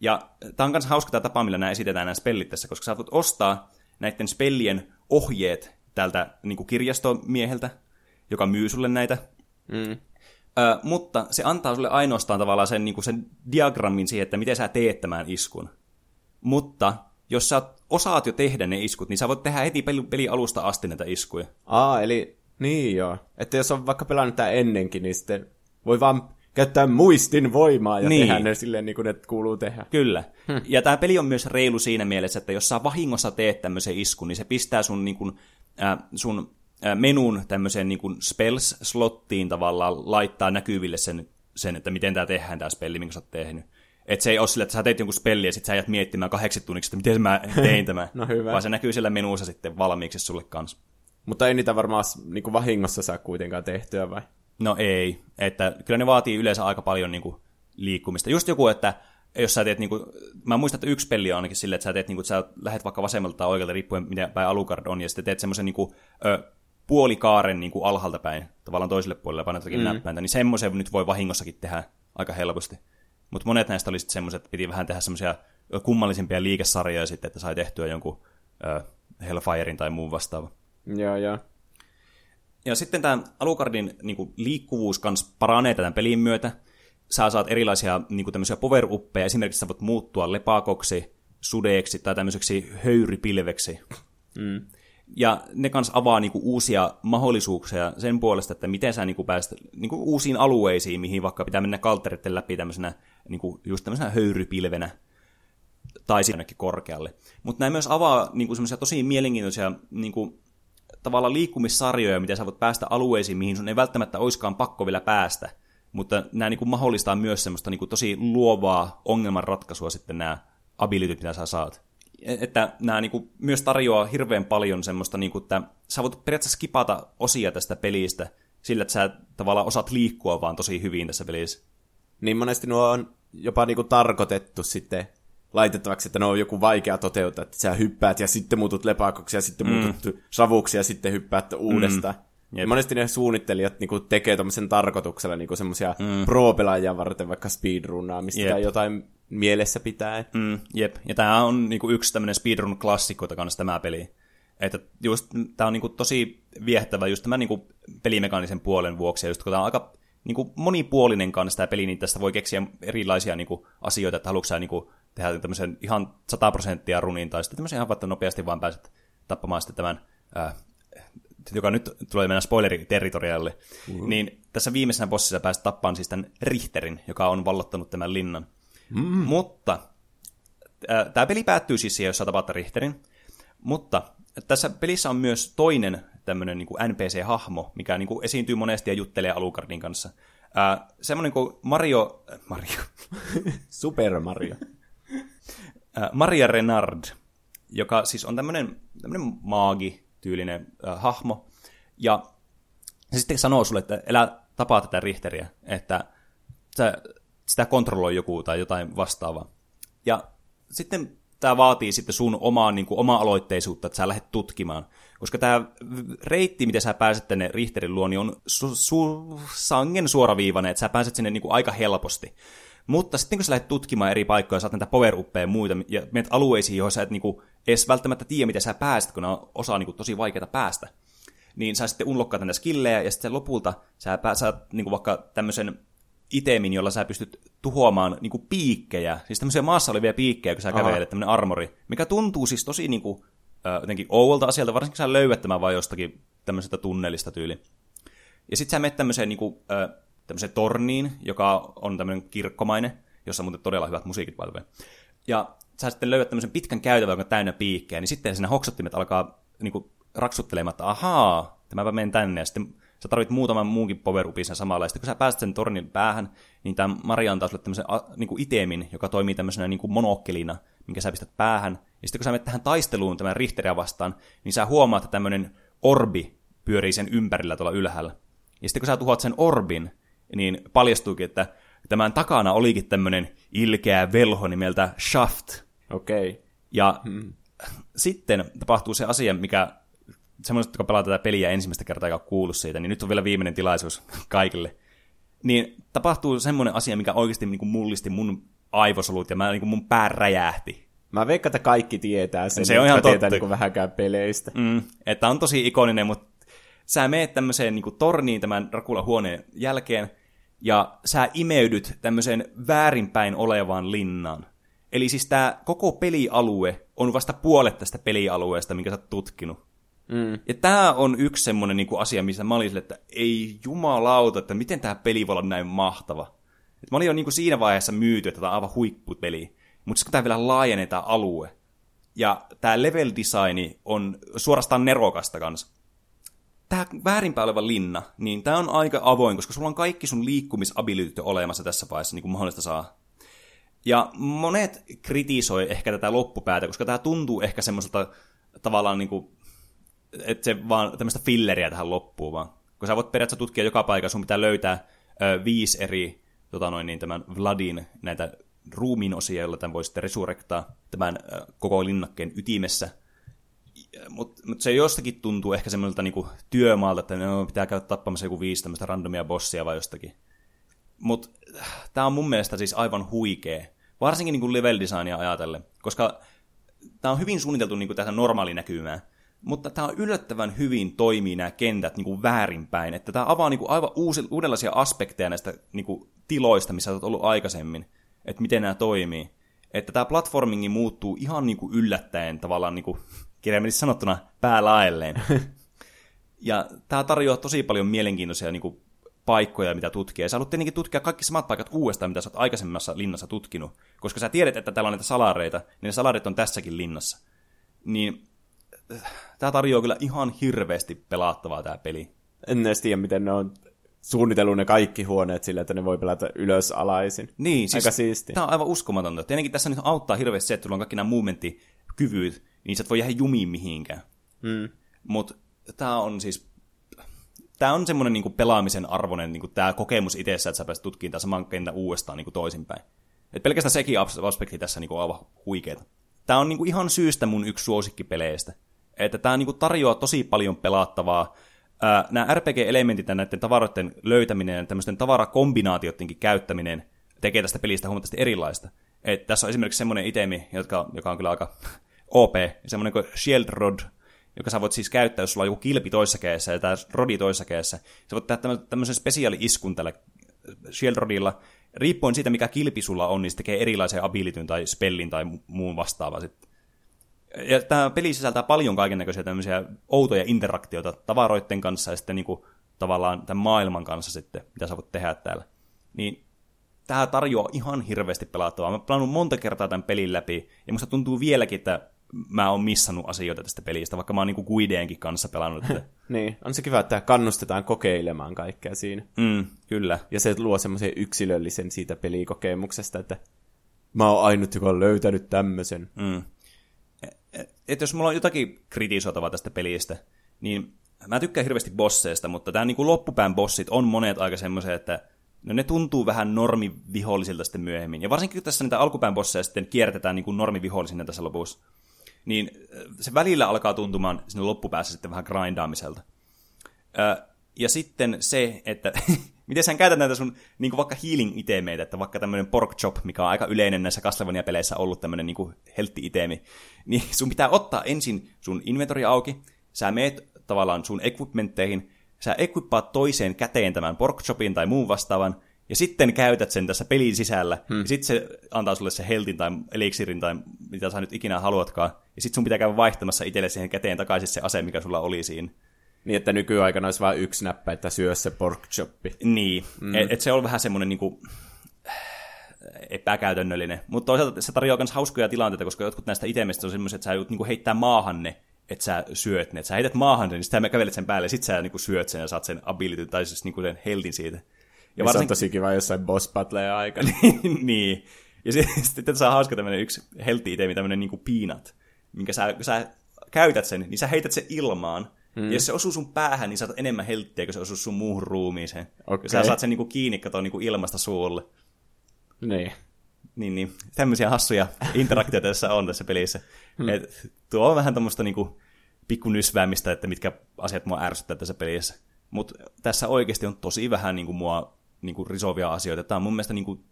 Ja tämä on myös hauska tämä tapa, millä nämä esitetään nämä spellit tässä, koska sä voit ostaa näiden spellien ohjeet tältä niin kuin kirjastomieheltä, joka myy sulle näitä. Mm. Ö, mutta se antaa sulle ainoastaan tavallaan sen, niin kuin sen diagrammin siihen, että miten sä teet tämän iskun. Mutta jos sä osaat jo tehdä ne iskut, niin sä voit tehdä heti peli, peli alusta asti näitä iskuja. Aa, eli niin joo. Että jos on vaikka pelannut tämä ennenkin, niin sitten voi vaan käyttää muistin voimaa ja niin. tehdä ne silleen niin kuin ne kuuluu tehdä. Kyllä. Hm. Ja tämä peli on myös reilu siinä mielessä, että jos sä vahingossa teet tämmöisen iskun, niin se pistää sun, niin kuin, äh, sun äh, menun tämmöiseen niin kuin spells-slottiin tavallaan, laittaa näkyville sen, sen että miten tämä tehdään, tämä spelli, minkä sä oot tehnyt. Että se ei ole sille, että sä teet jonkun spelli ja sitten sä jäät miettimään kahdeksan tunniksi, että miten mä tein tämän. no hyvä. Vaan se näkyy siellä menussa sitten valmiiksi sulle kanssa. Mutta ei niitä varmaan niin kuin vahingossa saa kuitenkaan tehtyä vai? No ei, että kyllä ne vaatii yleensä aika paljon niin kuin, liikkumista. Just joku, että jos sä teet, niin kuin, mä muistan, että yksi peli on ainakin silleen, että sä teet, niin kuin, että sä lähdet vaikka vasemmalta tai oikealta, riippuen miten päin alukard on, ja sitten teet semmoisen niin kuin, ö, puolikaaren niin kuin alhaalta päin, tavallaan toiselle puolelle painat jotakin mm. näppäintä, niin semmoisen nyt voi vahingossakin tehdä aika helposti. Mutta monet näistä oli sitten semmoiset, että piti vähän tehdä semmoisia kummallisempia liikesarjoja sitten, että sai tehtyä jonkun ö, Hellfirein tai muun vastaava. Joo, joo. Ja sitten tämä Alucardin niin kuin, liikkuvuus kans paranee tämän pelin myötä. Sä saat erilaisia niin kuin, tämmöisiä power esimerkiksi sä voit muuttua lepakoksi, sudeeksi tai tämmöiseksi höyrypilveksi. Mm. Ja ne kans avaa niinku uusia mahdollisuuksia sen puolesta, että miten sä niinku pääset niinku uusiin alueisiin, mihin vaikka pitää mennä kalteritten läpi tämmöisenä, niinku just tämmöisenä höyrypilvenä tai sitten korkealle. Mutta nämä myös avaa niinku semmoisia tosi mielenkiintoisia niinku, tavallaan liikkumissarjoja, miten sä voit päästä alueisiin, mihin sun ei välttämättä oiskaan pakko vielä päästä. Mutta nämä niin kuin mahdollistaa myös semmoista niin kuin tosi luovaa ongelmanratkaisua sitten nämä abilityt, mitä sä saat. E, että nämä niin kuin myös tarjoaa hirveän paljon semmoista, niin kuin, että sä voit periaatteessa skipata osia tästä pelistä sillä, että sä tavallaan osaat liikkua vaan tosi hyvin tässä pelissä. Niin monesti nuo on jopa niin kuin tarkoitettu sitten laitettavaksi, että ne on joku vaikea toteuttaa, että sä hyppäät ja sitten muutut lepakoksi ja sitten mm. muutut savuksi ja sitten hyppäät uudestaan. Mm. Ja monesti ne suunnittelijat niinku tekee tämmöisen tarkoituksella niinku semmoisia mm. pro-pelaajia varten vaikka speedrunnaamista tai jotain mielessä pitää. Mm, jep, ja tämä on niinku yksi tämmöinen speedrun-klassikoita kanssa tämä peli. Että just tämä on niinku tosi viehättävä just tämän niinku pelimekaanisen puolen vuoksi, ja just kun tämä on aika niinku monipuolinen kanssa tämä peli, niin tästä voi keksiä erilaisia niinku asioita, että haluatko sä niinku tehdä tämmöisen ihan 100 prosenttia runin, tai sitten tämmöisen ihan vaikka nopeasti vaan pääset tappamaan sitten tämän, ää, joka nyt tulee mennä spoileriterritorialle, mm-hmm. niin tässä viimeisenä bossissa pääset tappaan siis tämän Richterin, joka on vallottanut tämän linnan. Mm-hmm. Mutta tämä peli päättyy siis siihen, jos sä tapaat Richterin, mutta tässä pelissä on myös toinen tämmöinen niin NPC-hahmo, mikä niin kuin esiintyy monesti ja juttelee Alucardin kanssa. Äh, semmoinen kuin Mario... Äh, Mario. Super Mario. Maria Renard, joka siis on tämmöinen, tämmöinen maagi-tyylinen äh, hahmo, ja se sitten sanoo sulle, että elä tapaa tätä Richteriä, että sä, sitä kontrolloi joku tai jotain vastaavaa. Ja sitten tämä vaatii sitten sun omaa, niin kuin, omaa aloitteisuutta, että sä lähdet tutkimaan. Koska tämä reitti, miten sä pääset tänne Richterin luo, niin on su- su- sangen suoraviivainen, että sä pääset sinne niin kuin, aika helposti. Mutta sitten kun sä lähdet tutkimaan eri paikkoja, saat näitä power ja muita, ja menet alueisiin, joihin sä et niinku edes välttämättä tiedä, miten sä pääset, kun on osa niinku tosi vaikeaa päästä, niin sä sitten unlokkaat näitä skillejä, ja sitten lopulta sä saat niinku vaikka tämmöisen itemin, jolla sä pystyt tuhoamaan niinku piikkejä, siis tämmöisiä maassa olevia piikkejä, kun sä Aha. kävelet, tämmöinen armori, mikä tuntuu siis tosi niinku, äh, jotenkin ouolta asialta, varsinkin kun sä löydät tämän vaan jostakin tämmöisestä tunnelista tyyli. Ja sitten sä menet tämmöiseen niinku, äh, tämmöiseen torniin, joka on tämmöinen kirkkomainen, jossa on muuten todella hyvät musiikit valve. Ja sä sitten löydät tämmöisen pitkän käytävän, joka on täynnä piikkejä, niin sitten siinä hoksottimet alkaa niin kuin, raksuttelemaan, että ahaa, tämäpä menen tänne, ja sitten sä tarvit muutaman muunkin power sen samalla, ja sitten kun sä pääset sen tornin päähän, niin tämä Maria antaa sulle tämmöisen niin kuin itemin, joka toimii tämmöisenä niin kuin monokkelina, minkä sä pistät päähän, ja sitten kun sä menet tähän taisteluun tämän Richteria vastaan, niin sä huomaat, että tämmöinen orbi pyörii sen ympärillä tuolla ylhäällä. Ja sitten kun sä tuhoat sen orbin, niin paljastuikin, että tämän takana olikin tämmöinen ilkeä velho nimeltä Shaft. Okei. Okay. Ja hmm. sitten tapahtuu se asia, mikä semmoiset, jotka pelaa tätä peliä ensimmäistä kertaa, joka on kuullut siitä, niin nyt on vielä viimeinen tilaisuus kaikille. Niin tapahtuu semmoinen asia, mikä oikeasti niin kuin mullisti mun aivosolut ja mä, niin kuin mun pää räjähti. Mä veikkaan, että kaikki tietää sen, se on ihan tietää niin kuin vähänkään peleistä. Mm, että on tosi ikoninen, mutta sä meet tämmöiseen niin kuin torniin tämän Rakula-huoneen jälkeen, ja sä imeydyt tämmöiseen väärinpäin olevaan linnaan. Eli siis tämä koko pelialue on vasta puolet tästä pelialueesta, minkä sä oot tutkinut. Mm. Ja tämä on yksi semmoinen niin asia, missä mä olin sille, että ei jumalauta, että miten tämä peli voi olla näin mahtava. Et mä olin jo niin kuin siinä vaiheessa myyty, että tämä on aivan huippupeli. Mutta sitten kun tämä vielä laajenee tämä alue, ja tämä level designi on suorastaan nerokasta kanssa tämä väärinpäin oleva linna, niin tämä on aika avoin, koska sulla on kaikki sun liikkumisabilityt olemassa tässä vaiheessa, niin kuin mahdollista saa. Ja monet kritisoi ehkä tätä loppupäätä, koska tämä tuntuu ehkä semmoiselta tavallaan niin kuin, että se vaan tämmöistä filleriä tähän loppuun vaan. Kun sä voit periaatteessa tutkia joka paikassa, sun pitää löytää ö, viisi eri tota noin, niin tämän Vladin näitä ruumiin osia, joilla tämän voi sitten resurrektaa tämän ö, koko linnakkeen ytimessä – mutta mut se jostakin tuntuu ehkä semmoilta niinku työmaalta, että ne pitää käydä tappamassa joku viisi tämmöistä randomia bossia vai jostakin. Mutta tämä on mun mielestä siis aivan huikea, varsinkin niinku level designia ajatellen, koska tämä on hyvin suunniteltu niinku tähän näkymään, mutta tämä on yllättävän hyvin toimii nämä kentät niinku väärinpäin, että tämä avaa niinku aivan uusi, uudenlaisia aspekteja näistä niinku tiloista, missä olet ollut aikaisemmin, että miten nämä toimii. Että tämä platformingi muuttuu ihan niinku yllättäen tavallaan niinku kirjaimellisesti sanottuna päälaelleen. ja tämä tarjoaa tosi paljon mielenkiintoisia niin kuin, paikkoja, mitä tutkia. Ja sä haluat tietenkin tutkia kaikki samat paikat uudestaan, mitä sä oot aikaisemmassa linnassa tutkinut. Koska sä tiedät, että täällä on näitä salareita, niin ne salarit on tässäkin linnassa. Niin tämä tarjoaa kyllä ihan hirveästi pelattavaa tämä peli. En edes tiedä, miten ne on suunnitellut ne kaikki huoneet sillä, että ne voi pelata ylös alaisin. Niin, siis Aika siisti. Tämä on aivan uskomatonta. Tietenkin tässä nyt auttaa hirveästi se, että on kaikki nämä movementtikyvyt, niin sä et voi jäädä jumiin mihinkään. Mm. Mutta tämä on siis tämä on semmoinen niinku pelaamisen arvoinen niinku tämä kokemus itsessä, että sä pääset tutkimaan tämän saman kentän uudestaan niinku toisinpäin. Et pelkästään sekin aspekti tässä niinku on aivan huikeeta. Tämä on niinku ihan syystä mun yksi suosikkipeleistä. Että tämä niinku tarjoaa tosi paljon pelattavaa. nämä RPG-elementit ja näiden tavaroiden löytäminen ja tämmöisten tavarakombinaatioidenkin käyttäminen tekee tästä pelistä huomattavasti erilaista. Et tässä on esimerkiksi semmoinen itemi, jotka, joka on kyllä aika OP, semmoinen kuin Shield Rod, joka sä voit siis käyttää, jos sulla on joku kilpi toisessa kädessä ja tämä rodi toisessa kädessä. Sä voit tehdä tämmöisen spesiaali-iskun tällä Shield Rodilla. Riippuen siitä, mikä kilpi sulla on, niin se tekee erilaisen abilityn tai spellin tai muun vastaavaa sitten. Ja tämä peli sisältää paljon kaiken näköisiä tämmöisiä outoja interaktioita tavaroiden kanssa ja sitten niinku, tavallaan tämän maailman kanssa sitten, mitä sä voit tehdä täällä. Niin tämä tarjoaa ihan hirveästi pelattavaa. Mä oon monta kertaa tämän pelin läpi, ja musta tuntuu vieläkin, että mä oon missannut asioita tästä pelistä, vaikka mä oon niinku Guideenkin kanssa pelannut. Että... niin, on se kiva, että kannustetaan kokeilemaan kaikkea siinä. Mm, kyllä. Ja se luo semmoisen yksilöllisen siitä pelikokemuksesta, että mä oon ainut, joka on löytänyt tämmöisen. Mm. E, e, et jos mulla on jotakin kritisoitavaa tästä pelistä, niin mä tykkään hirveästi bosseista, mutta tämä niinku loppupään bossit on monet aika semmoisia, että no ne tuntuu vähän normivihollisilta sitten myöhemmin. Ja varsinkin kun tässä niitä alkupään bosseja sitten kiertetään niin kuin normivihollisina tässä lopussa, niin se välillä alkaa tuntumaan sinne loppupäässä sitten vähän grindaamiselta. Ja sitten se, että miten sä käytät näitä sun niin kuin vaikka healing-itemeitä, että vaikka tämmöinen pork chop, mikä on aika yleinen näissä Castlevania-peleissä ollut tämmöinen niin heltti-itemi, niin sun pitää ottaa ensin sun inventori auki, sä meet tavallaan sun equipmentteihin, sä equippaat toiseen käteen tämän pork chopin tai muun vastaavan, ja sitten käytät sen tässä pelin sisällä, hmm. ja sitten se antaa sulle se heltin tai eliksirin tai mitä sä nyt ikinä haluatkaan, ja sitten sun pitää käydä vaihtamassa itselle siihen käteen takaisin se ase, mikä sulla oli siinä. Niin, että nykyaikana olisi vain yksi näppä, että syö se pork choppi. Niin, mm. että et se on vähän semmoinen niinku epäkäytännöllinen. Mutta toisaalta se tarjoaa myös hauskoja tilanteita, koska jotkut näistä itemistä on semmoiset, että sä joudut niinku heittää maahan ne, että sä syöt ne. Että sä heität maahan sen, niin sitten kävelet sen päälle, ja sitten sä niinku syöt sen ja saat sen ability, tai siis niinku sen heltin siitä. Ja varsin... Se on tosi kiva jossain boss battleja aikana. niin. Ja sitten tässä on hauska tämmöinen yksi heltti itemi, tämmöinen niinku peanut, minkä sä, sä käytät sen, niin sä heität sen ilmaan, Mm. Ja jos se osuu sun päähän, niin saat enemmän helttiä, kun se osuu sun muuhun ruumiiseen. Okay. Sä saat sen niinku kiinni katoa niinku ilmasta suulle. Niin. Niin, niin. Tämmöisiä hassuja interaktioita tässä on tässä pelissä. Hmm. Et, tuo on vähän tämmöistä niinku pikkunysväämistä, että mitkä asiat mua ärsyttää tässä pelissä. Mutta tässä oikeasti on tosi vähän niinku mua niinku risovia asioita. Tämä on mun mielestä niinku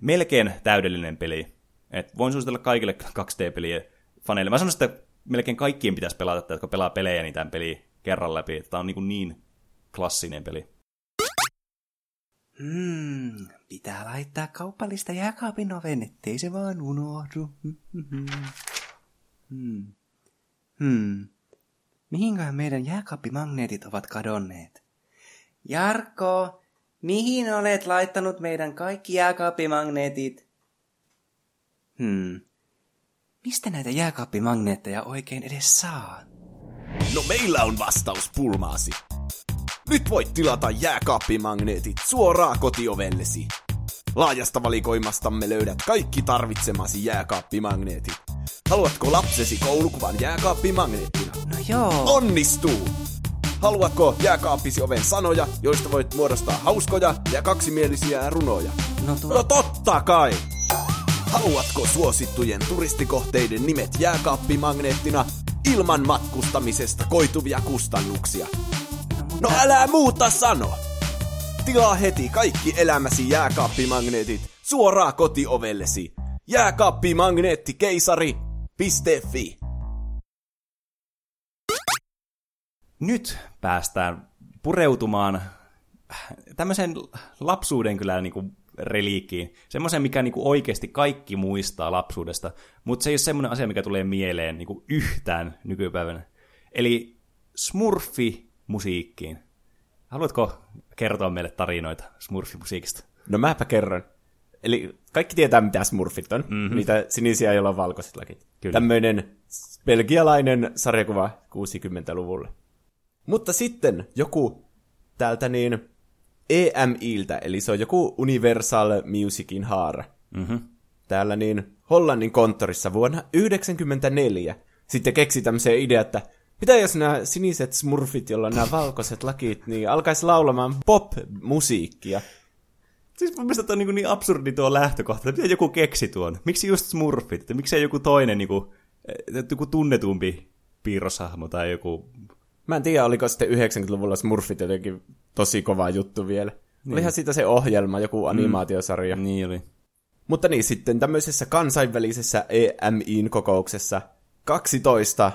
melkein täydellinen peli. Et voin suositella kaikille 2D-peliä faneille. Mä sanoisin, että melkein kaikkien pitäisi pelata, jotka pelaa pelejä, niin tämän peli kerran läpi. Tämä on niin, niin klassinen peli. Hmm, pitää laittaa kaupallista jääkaapin oven, ettei se vaan unohdu. Hmm. Hmm. Mihinköhän meidän jääkaappimagneetit ovat kadonneet? Jarkko, mihin olet laittanut meidän kaikki jääkaappimagneetit? Hmm. Mistä näitä jääkaappimagneetteja oikein edes saa? No meillä on vastaus pulmaasi. Nyt voit tilata jääkaappimagneetit suoraan kotiovellesi. Laajasta valikoimastamme löydät kaikki tarvitsemasi jääkaappimagneetit. Haluatko lapsesi koulukuvan jääkaappimagneettina? No joo. Onnistuu! Haluatko jääkaappisi oven sanoja, joista voit muodostaa hauskoja ja kaksimielisiä runoja? No, tuo... no totta kai! Haluatko suosittujen turistikohteiden nimet jääkaappimagneettina ilman matkustamisesta koituvia kustannuksia? No älä muuta sano! Tilaa heti kaikki elämäsi jääkaappimagneetit suoraan kotiovellesi. Jääkaappimagneettikeisari.fi Nyt päästään pureutumaan tämmöisen lapsuuden kyllä niin kuin reliikkiin. Semmoisen, mikä niinku oikeasti kaikki muistaa lapsuudesta, mutta se ei ole semmoinen asia, mikä tulee mieleen niinku yhtään nykypäivänä. Eli Smurfi-musiikkiin. Haluatko kertoa meille tarinoita Smurfi-musiikista? No mäpä kerron. Eli kaikki tietää, mitä Smurfit on. Mm-hmm. Niitä sinisiä, joilla on valkoiset lakit. Kyllä. Tämmöinen belgialainen sarjakuva 60-luvulle. Mutta sitten joku täältä niin EMIltä, eli se on joku Universal Musicin haara. Mm-hmm. Täällä niin Hollannin konttorissa vuonna 1994 sitten keksi tämmöisen idea, että mitä jos nämä siniset smurfit, joilla on nämä valkoiset lakit, niin alkaisi laulamaan pop-musiikkia. Siis mun mielestä on niin, niin absurdi tuo lähtökohta, että joku keksi tuon. Miksi just smurfit? Että miksei joku toinen niin kuin, joku tunnetumpi piirroshahmo tai joku... Mä en tiedä, oliko sitten 90-luvulla smurfit jotenkin tosi kova juttu vielä. Niin. Olihan siitä se ohjelma, joku mm. animaatiosarja. Mm. Niin oli. Mutta niin, sitten tämmöisessä kansainvälisessä EMIin kokouksessa 12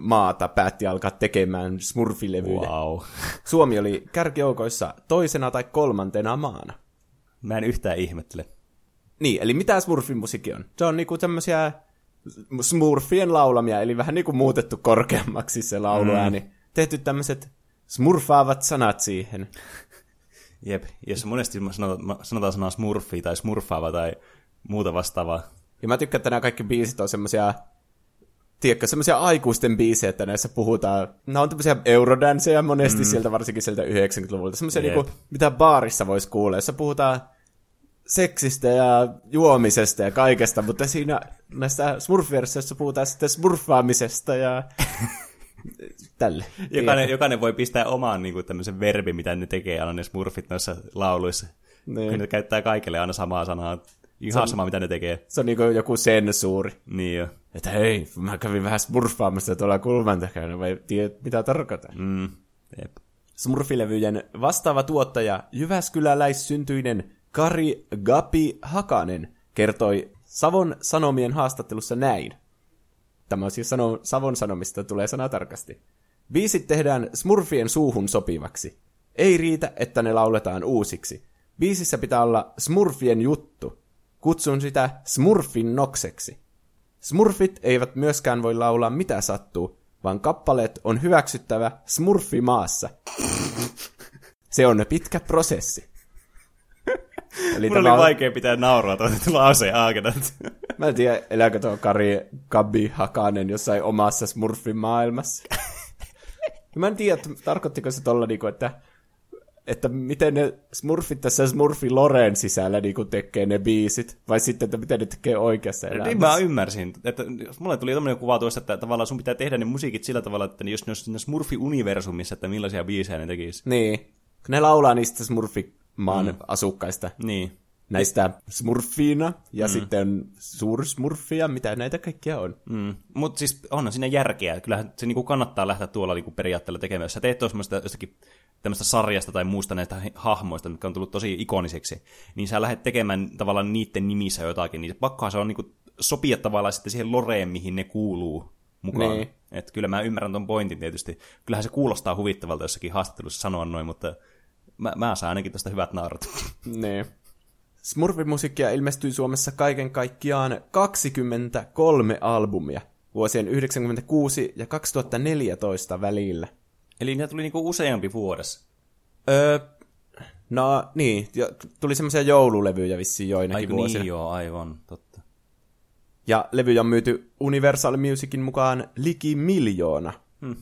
maata päätti alkaa tekemään smurfilevyjä. Wow. Suomi oli kärkijoukoissa toisena tai kolmantena maana. Mä en yhtään ihmettele. Niin, eli mitä smurfimusiikki on? Se on niinku tämmöisiä smurfien laulamia, eli vähän niinku muutettu korkeammaksi se lauluääni. Mm. Tehty tämmöiset smurfaavat sanat siihen. Jep, jos monesti sanotaan, sanotaan sanaa smurfi tai smurfaava tai muuta vastaavaa. Ja mä tykkään, että nämä kaikki biisit on semmosia, tiedätkö, semmosia aikuisten biisejä, että näissä puhutaan, nämä on tämmöisiä eurodanceja monesti mm. sieltä, varsinkin sieltä 90-luvulta, semmoisia niinku, mitä baarissa voisi kuulla, jossa puhutaan seksistä ja juomisesta ja kaikesta, mutta siinä näissä smurf puhutaan sitten smurfaamisesta ja tälle. Jokainen, jokainen voi pistää omaan niin kuin, tämmöisen verbi, mitä ne tekee aina ne smurfit noissa lauluissa. Niin. Kun ne käyttää kaikille aina samaa sanaa. Ihan on... sama, mitä ne tekee. Se on niinku joku sensuuri. Niin jo. Että hei, mä kävin vähän smurfaamassa tuolla kulman takana, vai tiedät mitä tarkoitan? Mm. Jep. Smurfilevyjen vastaava tuottaja, Jyväskyläläissyntyinen Kari Gapi Hakanen, kertoi Savon Sanomien haastattelussa näin. Tämä siis sano, Savon Sanomista, tulee sana tarkasti. Biisit tehdään Smurfien suuhun sopivaksi. Ei riitä, että ne lauletaan uusiksi. Biisissä pitää olla Smurfien juttu. Kutsun sitä Smurfin nokseksi. Smurfit eivät myöskään voi laulaa mitä sattuu, vaan kappaleet on hyväksyttävä Smurfimaassa. Se on pitkä prosessi. Eli Mun oli on- vaikea pitää nauraa tuon lauseen aikana. Mä en tiedä, elääkö tuo Kari Gabi Hakanen jossain omassa Smurfin maailmassa. Mä en tiedä, että tarkoittiko se tolla niinku, että, että miten ne Smurfit tässä Smurfi Loren sisällä niinku tekee ne biisit, vai sitten, että miten ne tekee oikeassa Niin elämässä. mä ymmärsin. Että mulle tuli tämmöinen kuva tuosta, että tavallaan sun pitää tehdä ne musiikit sillä tavalla, että jos ne olisi siinä Smurfi-universumissa, että millaisia biisejä ne tekisi. Niin. Ne laulaa niistä Smurfi-maan mm. asukkaista, Niin. näistä Smurfiina, ja mm. sitten Suursmurfia, mitä näitä kaikkia on. Mm. Mutta siis onhan siinä järkeä. Kyllähän se niinku kannattaa lähteä tuolla niinku periaatteella tekemään. Jos sä teet tuosta jostakin tämmöistä sarjasta tai muusta näistä hahmoista, mitkä on tullut tosi ikoniseksi, niin sä lähdet tekemään tavallaan niiden nimissä jotakin, niin pakkaa se on niinku sopia tavallaan sitten siihen loreen, mihin ne kuuluu mukaan. Niin. Et kyllä mä ymmärrän ton pointin tietysti. Kyllähän se kuulostaa huvittavalta jossakin haastattelussa sanoa noin, mutta mä, mä saan ainakin tuosta hyvät naurut. Niin. Smurfimusiikkia ilmestyi Suomessa kaiken kaikkiaan 23 albumia vuosien 1996 ja 2014 välillä. Eli niitä tuli niinku useampi vuodessa. Öö, no niin, tuli semmoisia joululevyjä vissiin joinakin Aiku vuosina. niin joo, aivan, totta. Ja levyjä on myyty Universal Musicin mukaan liki miljoona. Hmm.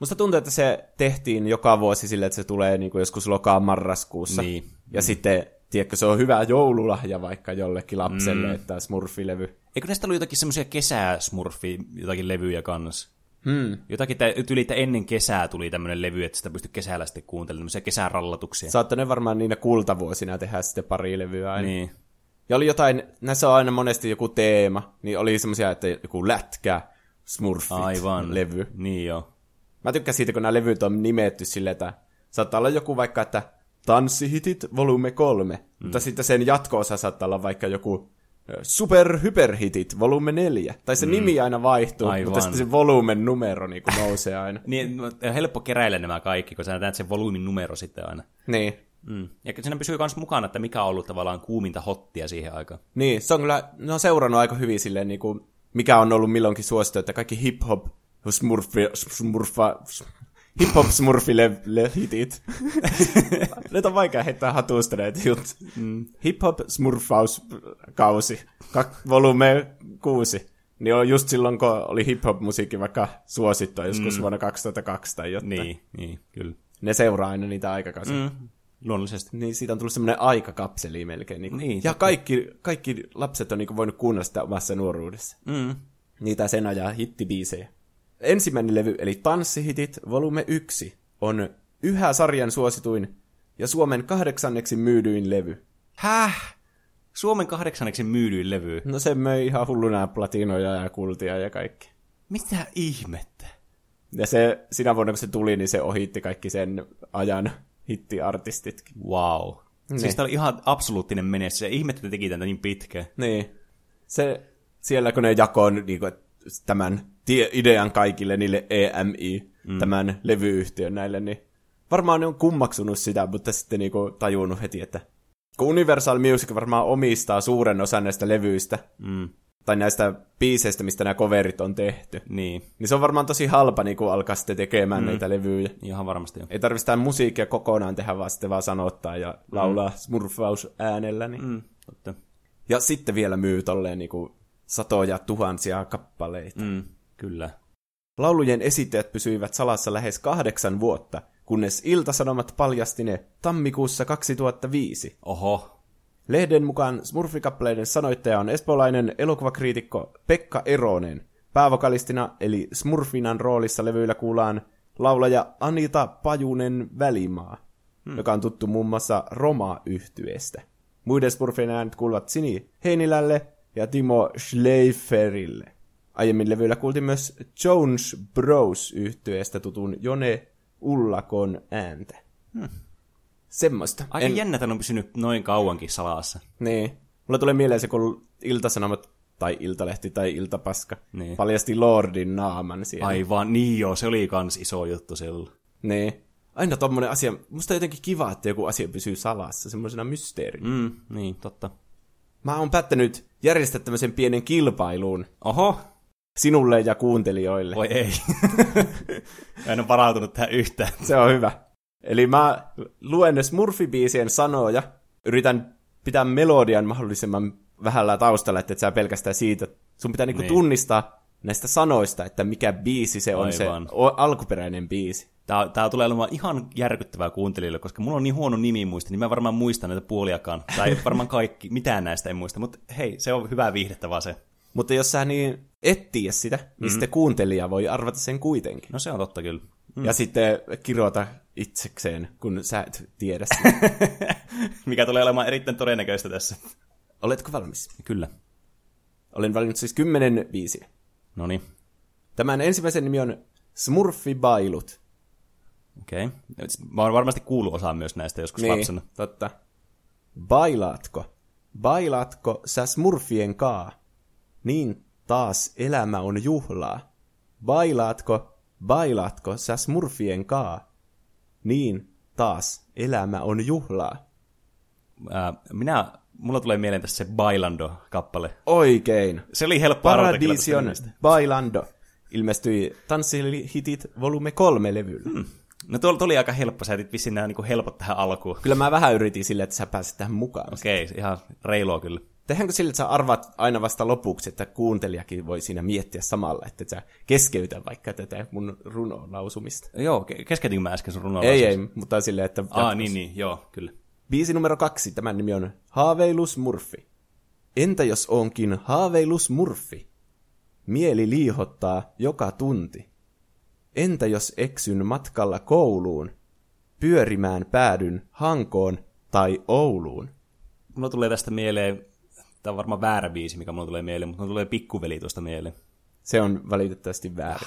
Musta tuntuu, että se tehtiin joka vuosi sille, että se tulee niin kuin joskus lokaan marraskuussa. Niin. Ja sitten, tiedätkö, se on hyvä joululahja vaikka jollekin lapselle, mm. että Smurfilevy. Eikö näistä ollut jotakin semmoisia kesäsmurfi, jotakin levyjä kanssa? Hmm. Jotakin yli, että ennen kesää tuli tämmöinen levy, että sitä pystyi kesällä sitten kuuntelemaan, tämmöisiä kesärallatuksia. Saattoi ne varmaan niinä kultavuosina tehdä sitten pari levyä aina. Niin. Ja oli jotain, näissä on aina monesti joku teema, niin oli semmoisia, että joku lätkä, Smurfit, Aivan. levy. Niin joo. Mä tykkään siitä, kun nämä levyt on nimetty silleen, että saattaa olla joku vaikka, että Tanssihitit volume 3, mm. mutta sitten sen jatko-osa saattaa olla vaikka joku ö, Super Hyperhitit volume 4. Tai se mm. nimi aina vaihtuu, Aivan. mutta sitten se volumen numero niin nousee aina. Niin, no, on helppo keräillä nämä kaikki, kun sä näet sen volyymin numero sitten aina. niin. Mm. Ja siinä pysyy myös mukana, että mikä on ollut tavallaan kuuminta hottia siihen aikaan. Niin, se on kyllä, ne on seurannut aika hyvin silleen, niin kuin, mikä on ollut milloinkin suosittu, että kaikki hip-hop, smurfi, smurfa, hip-hop smurfile le, hitit. Nyt on vaikea heittää hatusta näitä juttuja. Mm. Hip-hop smurfauskausi, kak, volume 6. Niin on just silloin, kun oli hip-hop musiikki vaikka suosittua joskus mm. vuonna 2002 tai jotain. Niin, niin, kyllä. Ne seuraa aina niitä aikakausia. Mm. Luonnollisesti. Niin siitä on tullut semmoinen aikakapseli melkein. Niin Niin, ja kaikki, kaikki lapset on niin voinut kuunnella sitä omassa nuoruudessa. Mm. Niitä sen ajaa hittibiisejä. Ensimmäinen levy, eli Tanssihitit, volume 1, on yhä sarjan suosituin ja Suomen kahdeksanneksi myydyin levy. Häh? Suomen kahdeksanneksi myydyin levy. No se möi ihan hulluna platinoja ja kultia ja kaikki. Mitä ihmettä? Ja se, sinä vuonna kun se tuli, niin se ohitti kaikki sen ajan hittiartistitkin. Wow. Niin. Siis tämä oli ihan absoluuttinen menestys. Ja ihmettä että teki tätä niin pitkään. Niin. Se, siellä kun ne jakoi niin kuin, tämän tie, idean kaikille niille EMI, mm. tämän levyyhtiön näille, niin varmaan ne on kummaksunut sitä, mutta sitten niin kuin, tajunnut heti, että kun Universal Music varmaan omistaa suuren osan näistä levyistä, Mm. tai näistä biiseistä, mistä nämä coverit on tehty, Niin, niin se on varmaan tosi halpa niin kuin alkaa sitten tekemään mm. näitä levyjä. ihan varmasti jo. Ei tarvitse musiikkia kokonaan tehdä, vaan sitten vaan sanottaa ja laulaa mm. smurfaus äänellä. Niin. Mm, totta. Ja sitten vielä myy tolleen niinku satoja tuhansia kappaleita. Mm. Kyllä. Laulujen esittäjät pysyivät salassa lähes kahdeksan vuotta, kunnes Iltasanomat paljasti ne tammikuussa 2005. Oho. Lehden mukaan Smurfikappaleiden sanoittaja on espoolainen elokuvakriitikko Pekka Eronen. Päävokalistina eli Smurfinan roolissa levyillä kuullaan laulaja Anita Pajunen Välimaa, hmm. joka on tuttu muun muassa Roma-yhtyeestä. Muiden Smurfien äänet kuuluvat Sini Heinilälle ja Timo Schleiferille. Aiemmin levyillä kuultiin myös Jones Bros yhtyeestä tutun Jone Ullakon ääntä. Hmm. Semmoista. Aika en... jännä, että on pysynyt noin kauankin salassa. Niin. Mulla tulee mieleen se, kun Iltasanomat tai Iltalehti tai Iltapaska niin. paljasti Lordin naaman siellä. Aivan, niin joo, se oli kans iso juttu silloin. Niin. Aina tommonen asia, musta on jotenkin kiva, että joku asia pysyy salassa, semmoisena mysteerinä. Mm, niin, totta. Mä oon päättänyt järjestää tämmöisen pienen kilpailuun. Oho. Sinulle ja kuuntelijoille. Voi ei. en ole varautunut tähän yhtään. Se on hyvä. Eli mä luen Smurfi-biisien sanoja, yritän pitää melodian mahdollisimman vähällä taustalla, että et sä pelkästään siitä. Sun pitää niinku niin. tunnistaa näistä sanoista, että mikä biisi se on Aivan. se alkuperäinen biisi. Tää, tää tulee olemaan ihan järkyttävää kuuntelijoille, koska mulla on niin huono nimimuisti, niin mä varmaan muistan näitä puoliakaan. Tai varmaan kaikki, mitään näistä en muista, mutta hei, se on hyvää viihdettä vaan se. Mutta jos sä niin et tiedä sitä, niin mm-hmm. sitten kuuntelija voi arvata sen kuitenkin. No se on totta kyllä. Mm. Ja sitten kirjoita itsekseen, kun sä et tiedä Mikä tulee olemaan erittäin todennäköistä tässä. Oletko valmis? Kyllä. Olen valinnut siis kymmenen biisiä. No niin. Tämän ensimmäisen nimi on Smurfi Bailut. Okei. Okay. Mä oon varmasti kuullut osaan myös näistä joskus niin, lapsena. totta. Bailaatko? Bailaatko sä smurfien kaa? Niin taas elämä on juhlaa. Bailaatko, bailaatko sä smurfien kaa? Niin taas elämä on juhlaa. Ää, minä, mulla tulee mieleen tässä se Bailando-kappale. Oikein. Se oli helppo Paradision Bailando ilmestyi Tanssihitit volume 3 levyllä. Hmm. No tuo, oli aika helppo, sä etit vissiin nämä niin helpot tähän alkuun. Kyllä mä vähän yritin sille, että sä pääsit tähän mukaan. Okei, okay, ihan reilua kyllä. Tehdäänkö sille, että sä arvaat aina vasta lopuksi, että kuuntelijakin voi siinä miettiä samalla, että sä keskeytä vaikka tätä mun runon lausumista? Joo, keskeytinkö mä äsken sun runon Ei, ei, mutta silleen, että... Aa, niin, niin, joo, kyllä. Biisi numero kaksi, tämän nimi on Haaveilus Murfi. Entä jos onkin Haaveilus Murfi? Mieli liihottaa joka tunti. Entä jos eksyn matkalla kouluun? Pyörimään päädyn Hankoon tai Ouluun? Mulla tulee tästä mieleen, tämä on varmaan väärä biisi, mikä mulla tulee mieleen, mutta mulla tulee pikkuveli tuosta mieleen. Se on valitettavasti väärä.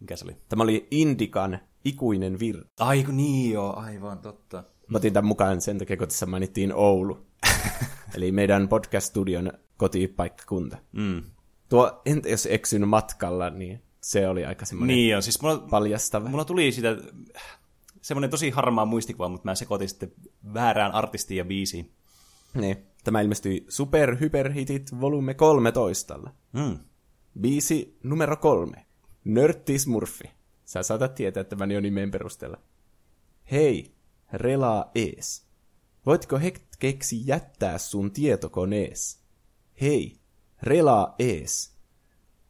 Mikä se oli? Tämä oli Indikan ikuinen virta. Aiku niin joo, aivan totta. Mä otin tämän mukaan sen takia, kun tässä mainittiin Oulu. Eli meidän podcast-studion kotipaikkakunta. Mm. Tuo, entä jos eksyn matkalla, niin se oli aika semmoinen niin on, siis mulla, paljastava. Mulla tuli sitä semmoinen tosi harmaa muistikuva, mutta mä sekoitin sitten väärään artistiin ja biisiin. Niin. Tämä ilmestyi Super Hyper Hitit volume 13. Mm. Biisi numero kolme. Nörtti Smurfi. Sä saatat tietää tämän jo nimen perusteella. Hei, relaa ees. Voitko hetkeksi jättää sun tietokonees? Hei, relaa ees.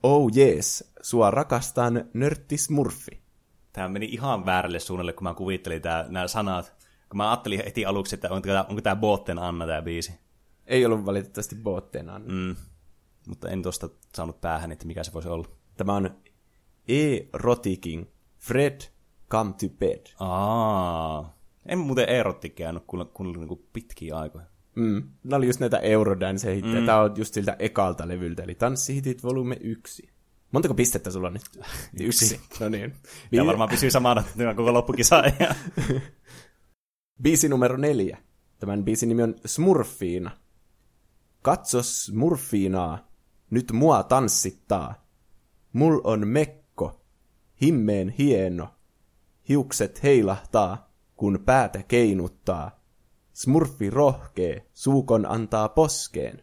Oh jees, sua rakastan nörtti smurfi. Tämä meni ihan väärälle suunnalle, kun mä kuvittelin tää, nämä sanat. Kun mä ajattelin heti aluksi, että onko tämä, onko tämä Bootten Anna tämä biisi. Ei ollut valitettavasti Bootten Anna. Mm. Mutta en tuosta saanut päähän, että mikä se voisi olla. Tämä on E. Rotiking, Fred, come to bed. Aa. En muuten erottikin kuunnellut kun, niin pitkiä aikoja. Mm. Nämä oli just näitä Eurodance-hittejä. Mm. Tämä on just siltä ekalta levyltä, eli Tanssihitit volume 1. Montako pistettä sulla on nyt? Yksi. no niin. Tämä varmaan pysyy samana koko loppukisa. Biisi numero neljä. Tämän biisin nimi on Smurfiina. Katso Smurfiinaa, nyt mua tanssittaa. Mul on mekko, himmeen hieno. Hiukset heilahtaa, kun päätä keinuttaa. Smurfi rohkee, suukon antaa poskeen.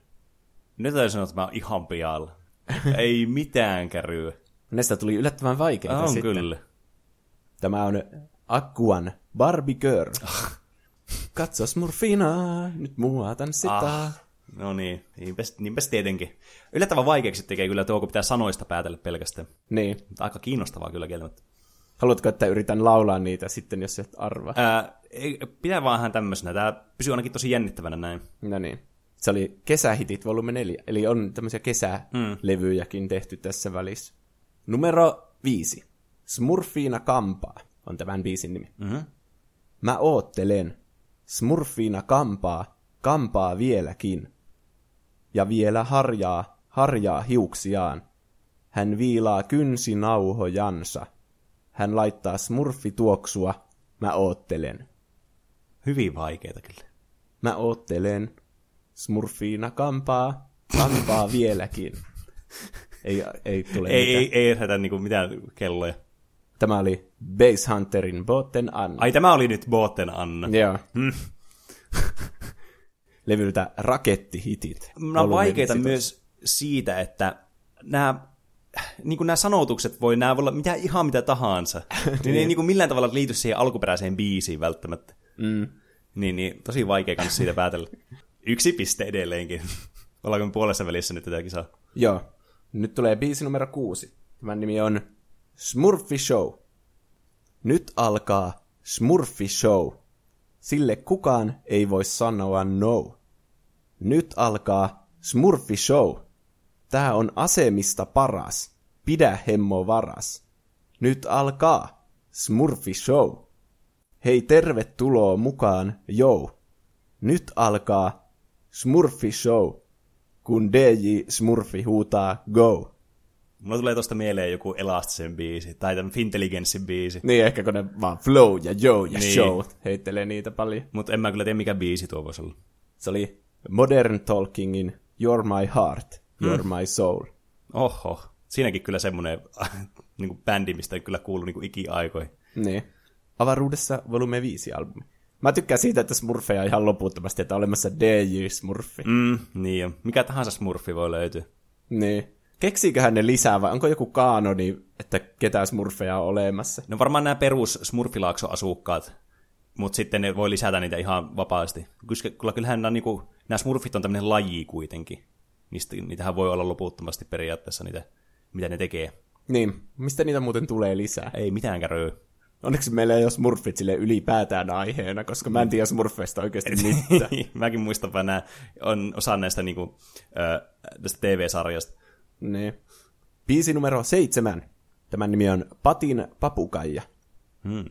Nyt täytyy sanoa, että mä oon ihan pialla. Ei mitään käryä. Näistä tuli yllättävän vaikeita on sitten. kyllä. Tämä on Akkuan Barbie Girl. Katso Smurfina, nyt mua tanssitaan. Ah, no niin, niinpäs, niinpäs tietenkin. Yllättävän vaikeaksi tekee kyllä tuo, kun pitää sanoista päätellä pelkästään. Niin. Aika kiinnostavaa kyllä kieltämättä. Haluatko, että yritän laulaa niitä sitten, jos et arvaa? Ää, pitää vaan tämmöisenä. Tämä pysyy ainakin tosi jännittävänä näin. No niin. Se oli Kesähitit volume 4, eli on tämmöisiä kesälevyjäkin tehty tässä välissä. Numero 5. Smurfiina Kampaa on tämän biisin nimi. Mhm. Mä oottelen. Smurfiina kampaa, kampaa vieläkin. Ja vielä harjaa, harjaa hiuksiaan. Hän viilaa kynsinauhojansa. Hän laittaa smurfituoksua. Mä oottelen. Hyvin vaikeita kyllä. Mä oottelen. Smurfiina kampaa, kampaa vieläkin. Ei, ei tule Ei, mitään. ei, ei herätä niinku mitään kelloja. Tämä oli Base Hunterin Botten Anna. Ai tämä oli nyt Botten Anna. Joo. Mm. Levyltä Rakettihitit. Nämä on vaikeita 15. myös siitä, että nämä, niin kuin nämä sanotukset voi, nämä voi olla mitä, ihan mitä tahansa. niin ei niin kuin millään tavalla liity siihen alkuperäiseen biisiin välttämättä. Mm. Niin, niin tosi vaikea kanssa siitä päätellä. Yksi piste edelleenkin. Ollaanko me puolessa välissä nyt tätä kisaa? Joo. Nyt tulee biisi numero kuusi. Tämän nimi on Smurfi Show. Nyt alkaa Smurfi Show. Sille kukaan ei voi sanoa no. Nyt alkaa Smurfi Show. Tää on asemista paras. Pidä hemmo varas. Nyt alkaa Smurfi Show. Hei tervetuloa mukaan, joo. Nyt alkaa Smurfi Show, kun DJ Smurfi huutaa go. Mulla tulee tosta mieleen joku Elastisen biisi, tai tämän Fintelligenssin biisi. Niin ehkä kun ne vaan flow ja yo ja Niin. show heittelee niitä paljon. Mutta en mä kyllä tiedä, mikä biisi tuo voisi olla. Se oli Modern Talkingin You're My Heart, You're My Soul. Oho, siinäkin kyllä semmonen niin kuin bändi, mistä ei kyllä kuulu niin ikiaikoihin. Niin. Avaruudessa volume 5 albumi. Mä tykkään siitä, että smurfeja on ihan loputtomasti, että on olemassa DJ Smurfi. Mm. Mm, niin on. Mikä tahansa smurfi voi löytyä. Niin. Keksiiköhän ne lisää vai onko joku kaanoni, että ketään smurfeja on olemassa? No varmaan nämä perus smurfilaakson asukkaat, mutta sitten ne voi lisätä niitä ihan vapaasti. Kyllä- kyllähän nämä, niinku, nämä smurfit on tämmöinen laji kuitenkin. Niistä, niitähän voi olla loputtomasti periaatteessa niitä, mitä ne tekee. Niin, mistä niitä muuten tulee lisää? Ei mitään käröä. Onneksi meillä ei ole smurfit sille ylipäätään aiheena, koska mä en tiedä smurfeista oikeasti mitään. Mäkin muistan vaan nämä, on osa näistä niinku, tästä TV-sarjasta. niin. Biisi numero seitsemän. Tämän nimi on Patin papukaija. Hmm.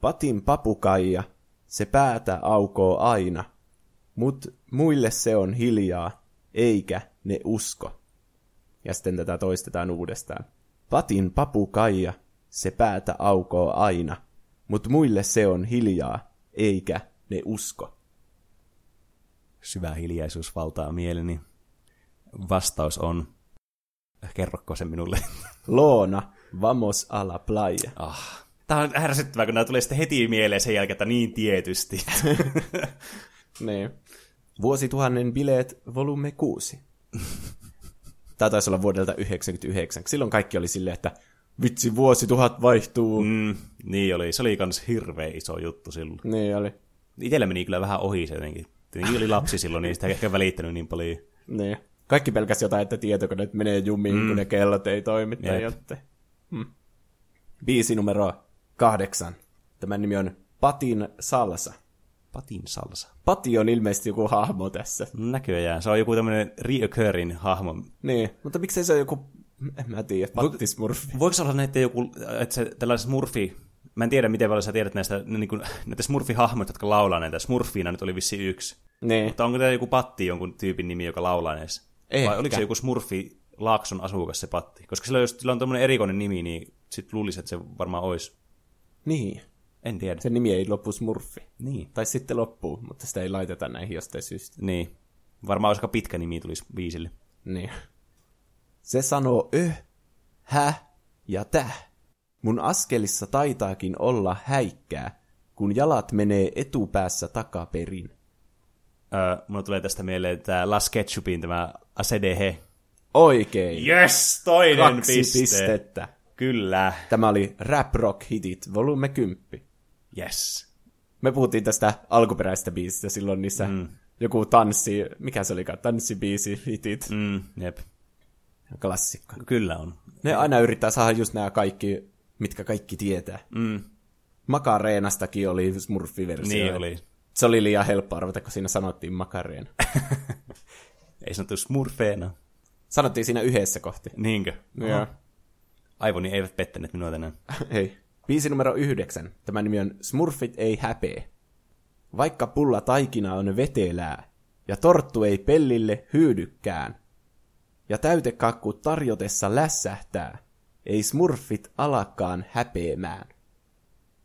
Patin papukaija, se päätä aukoo aina, mut muille se on hiljaa, eikä ne usko. Ja sitten tätä toistetaan uudestaan. Patin papukaija, se päätä aukoo aina, mut muille se on hiljaa, eikä ne usko. Syvä hiljaisuus valtaa mieleni. Vastaus on, kerrokko se minulle. Loona, vamos a la playa. Ah. Tämä on ärsyttävää, kun nämä tulee sitten heti mieleen sen jälkeen, että niin tietysti. Niin. Vuosituhannen bileet volume 6. Tämä taisi olla vuodelta 99. Silloin kaikki oli silleen, että vitsi, vuosituhat vaihtuu. Mm. niin oli, se oli kans hirveä iso juttu silloin. Niin oli. Itellä meni kyllä vähän ohi se jotenkin. Tietenkin oli lapsi silloin, niin sitä ei ehkä välittänyt niin paljon. Niin. Kaikki pelkäs jotain, että tietokoneet menee jumiin, mm. kun ne kellot ei toimi tai jotain. Hmm. Biisi numero kahdeksan. Tämän nimi on Patin salsa. Patin salsa. Pati on ilmeisesti joku hahmo tässä. Näköjään. Se on joku tämmöinen reoccurring hahmo. Niin, mutta miksei se ole joku, en mä tiedä, pattismurfi. Voiko olla näitä joku, että se tällainen smurfi, mä en tiedä miten paljon sä tiedät näistä, ne, niin kuin, näitä smurfi-hahmoja, jotka laulaa näitä. Smurfiina nyt oli vissi yksi. Niin. Mutta onko tämä joku patti jonkun tyypin nimi, joka laulaa näissä? Ehkä. Vai oliko se joku smurfi Laakson asukas se patti? Koska sillä, jos sillä on tämmöinen erikoinen nimi, niin sit luulisi, että se varmaan olisi. Niin. En tiedä. Se nimi ei lopu Smurfi. Niin. Tai sitten loppuu, mutta sitä ei laiteta näihin jostain syystä. Niin. Varmaan olisiko pitkä nimi tulisi biisille. Niin. Se sanoo ö, hä ja täh. Mun askelissa taitaakin olla häikkää, kun jalat menee etupäässä takaperin. Öö, mulla tulee tästä mieleen tämä Las Ketchupin tämä ACDH. Oikein. Yes, toinen Kaksi piste. pistettä. Kyllä. Tämä oli Rap Rock Hitit, volume 10. Yes. Me puhuttiin tästä alkuperäisestä biisistä silloin niissä mm. joku tanssi, mikä se olikaan, tanssibiisi, hitit, mm. Jep. klassikko. Kyllä on. Ne aina yrittää saada just nämä kaikki, mitkä kaikki tietää. Mm, Makareenastakin oli smurfiversio. niin oli. Se oli liian helppo arvata, kun siinä sanottiin makareen. Ei sanottu smurfeena. Sanottiin siinä yhdessä kohti. Niinkö? Joo. Aivoni eivät pettäneet minua tänään. Ei. Biisi numero yhdeksän. Tämä nimi on Smurfit ei häpee. Vaikka pulla taikina on vetelää, ja torttu ei pellille hyödykään, ja täytekakku tarjotessa lässähtää, ei smurfit alakaan häpeämään.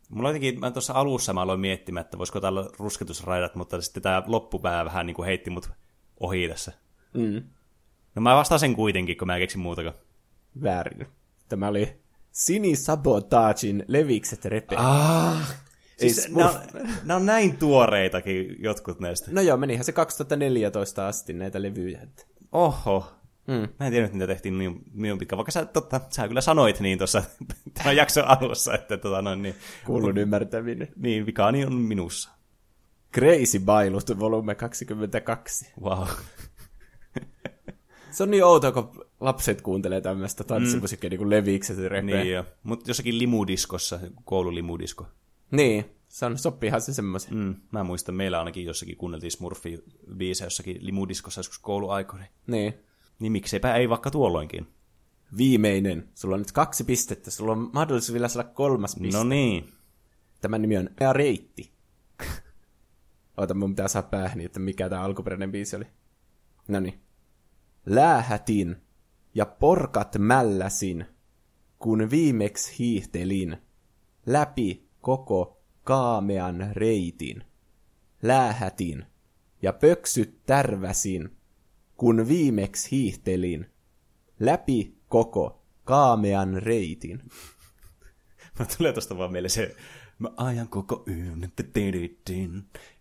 Mulla jotenkin, mä tuossa alussa mä aloin miettimään, että voisiko täällä rusketusraidat, mutta sitten tämä loppupää vähän niin kuin heitti mut ohi tässä. Mm. No mä vastaan sen kuitenkin, kun mä en keksi muutakaan. Väärin. Tämä oli Sinisabotagein levikset repe. Ah, siis nämä, on, nämä on näin tuoreitakin jotkut näistä. No joo, menihän se 2014 asti näitä levyjä. Oho. Mm. Mä en tiedä, että niitä tehtiin niin, niin pitkään, vaikka sä, totta, sä kyllä sanoit niin tuossa tämän jakson alussa, että tota, noin, niin, Kuulun ymmärtäminen. niin vikaani on minussa. Crazy Bailut, volume 22. Wow. Se on niin outoa, kun lapset kuuntelee tämmöistä tanssimusiikkia, mm. niin kuin levikset. Niin jo. Mutta jossakin limudiskossa, koululimudisko. Niin, se on, sopiihan se semmoisen. Mm, mä muistan, meillä ainakin jossakin kuunneltiin smurfi biisejä jossakin limudiskossa joskus kouluaikoina. Niin. Niin mikseipä ei vaikka tuolloinkin. Viimeinen. Sulla on nyt kaksi pistettä. Sulla on mahdollisuus vielä saada kolmas piste. No niin. Tämän nimi on Ea Reitti. Oota, mun pitää saa päähän, että mikä tämä alkuperäinen biisi oli. No niin. Läähätin ja porkat mälläsin, kun viimeksi hiihtelin läpi koko kaamean reitin. Läähätin ja pöksyt tärväsin, kun viimeksi hiihtelin läpi koko kaamean reitin. Mä tulee tosta vaan mieleen se, mä ajan koko yön,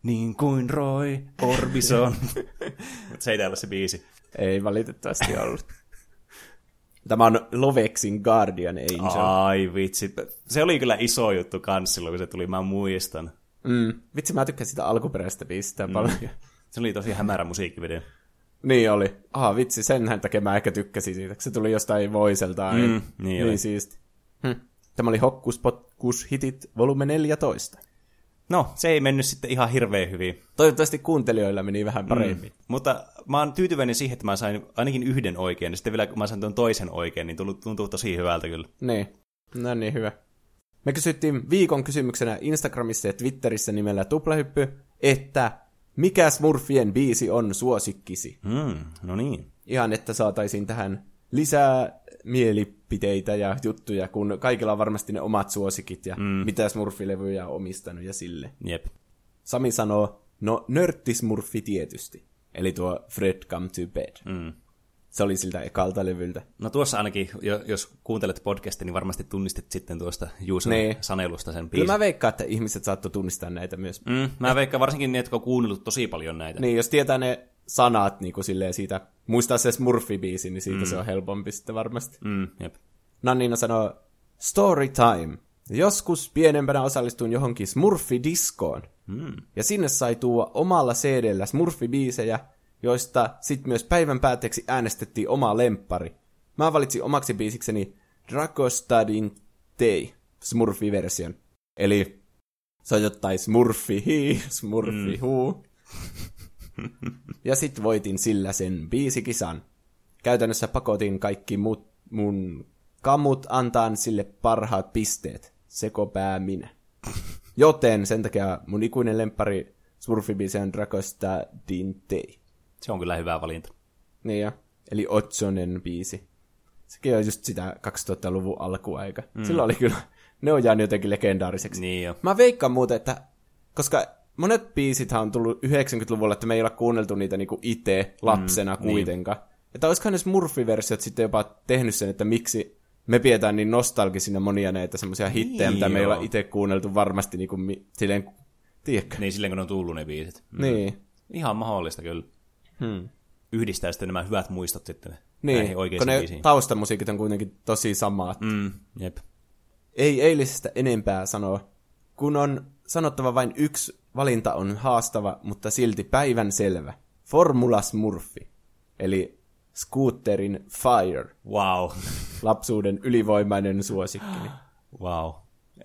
niin kuin Roy Orbison. Mutta se ei täällä se biisi. Ei valitettavasti ollut. Tämä on Lovexin Guardian Angel. Ai vitsi. Se oli kyllä iso juttu kans silloin, kun se tuli, mä muistan. Mm. Vitsi, mä tykkään sitä alkuperäistä biisistä mm. paljon. Se oli tosi hämärä musiikkivideo. niin oli. Ah, vitsi, senhän takia mä ehkä tykkäsin siitä. Se tuli jostain voiselta. Mm, niin oli. niin siisti. Hm. Tämä oli Hokkus Pokkus Hitit volume 14. No, se ei mennyt sitten ihan hirveän hyvin. Toivottavasti kuuntelijoilla meni vähän paremmin. Mm. Mutta mä oon tyytyväinen siihen, että mä sain ainakin yhden oikein, ja sitten vielä kun mä sain tuon toisen oikein, niin tuntuu, tuntuu tosi hyvältä kyllä. Niin. No niin, hyvä. Me kysyttiin viikon kysymyksenä Instagramissa ja Twitterissä nimellä Tuplahyppy, että mikä Smurfien biisi on suosikkisi? Mm, no niin. Ihan, että saataisiin tähän lisää mielipiteitä ja juttuja, kun kaikilla on varmasti ne omat suosikit ja mm. mitä Smurfilevyjä on omistanut ja sille. Jep. Sami sanoo, no nörttismurfi tietysti. Eli tuo Fred Come to Bed. Mm. Se oli siltä ekalta levyltä. No tuossa ainakin, jo- jos kuuntelet podcastia, niin varmasti tunnistit sitten tuosta Juuson Niin. sanelusta sen Kyllä biisin. mä veikkaan, että ihmiset saattoi tunnistaa näitä myös. Mm, mä veikkaan varsinkin ne, jotka on kuunnellut tosi paljon näitä. Niin, jos tietää ne sanat niin kuin silleen siitä, muistaa se Smurfi-biisi, niin siitä mm. se on helpompi sitten varmasti. Mm, jep. Nannina sanoo, story time. Joskus pienempänä osallistuin johonkin Smurfi-diskoon. Mm. Ja sinne sai tuua omalla CD-llä Smurfi-biisejä, joista sitten myös päivän päätteeksi äänestettiin oma lemppari. Mä valitsin omaksi biisikseni Dragostadin Tei, Smurfi-version. Eli se on jotain Smurfi hi, Smurfi hu. ja sit voitin sillä sen biisikisan. Käytännössä pakotin kaikki mut, mun kamut antaan sille parhaat pisteet. Sekopää minä. Joten sen takia mun ikuinen lemppari Smurfi-biisi on Dragosta Dintei. Se on kyllä hyvä valinta. Niin ja, eli Otsonen biisi. Sekin on just sitä 2000-luvun alkuaika. Mm. Silloin oli kyllä, ne on jäänyt jotenkin legendaariseksi. Niin jo. Mä veikkaan muuten, että koska monet biisithän on tullut 90-luvulla, että me ei olla kuunneltu niitä niinku itse lapsena mm, kuitenkaan. Niin. Että olisikohan ne Smurfi-versiot sitten jopa tehnyt sen, että miksi me pidetään niin nostalgisina monia näitä semmoisia hittejä, Niin mitä me ei joo. olla itse kuunneltu varmasti niinku, mi- silleen, tiedätkö? Niin silleen, kun on tullut ne biisit. Mm. Niin. Ihan mahdollista kyllä. Hmm. Yhdistää sitten nämä hyvät muistot sitten Niin, näihin kun ne biisiin. taustamusiikit on kuitenkin tosi samat. Mm, jep. Ei eilisestä enempää sanoa, kun on sanottava vain yksi valinta on haastava, mutta silti päivän selvä. Formula Smurfi, eli Scooterin Fire, Wow. lapsuuden ylivoimainen suosikki. wow.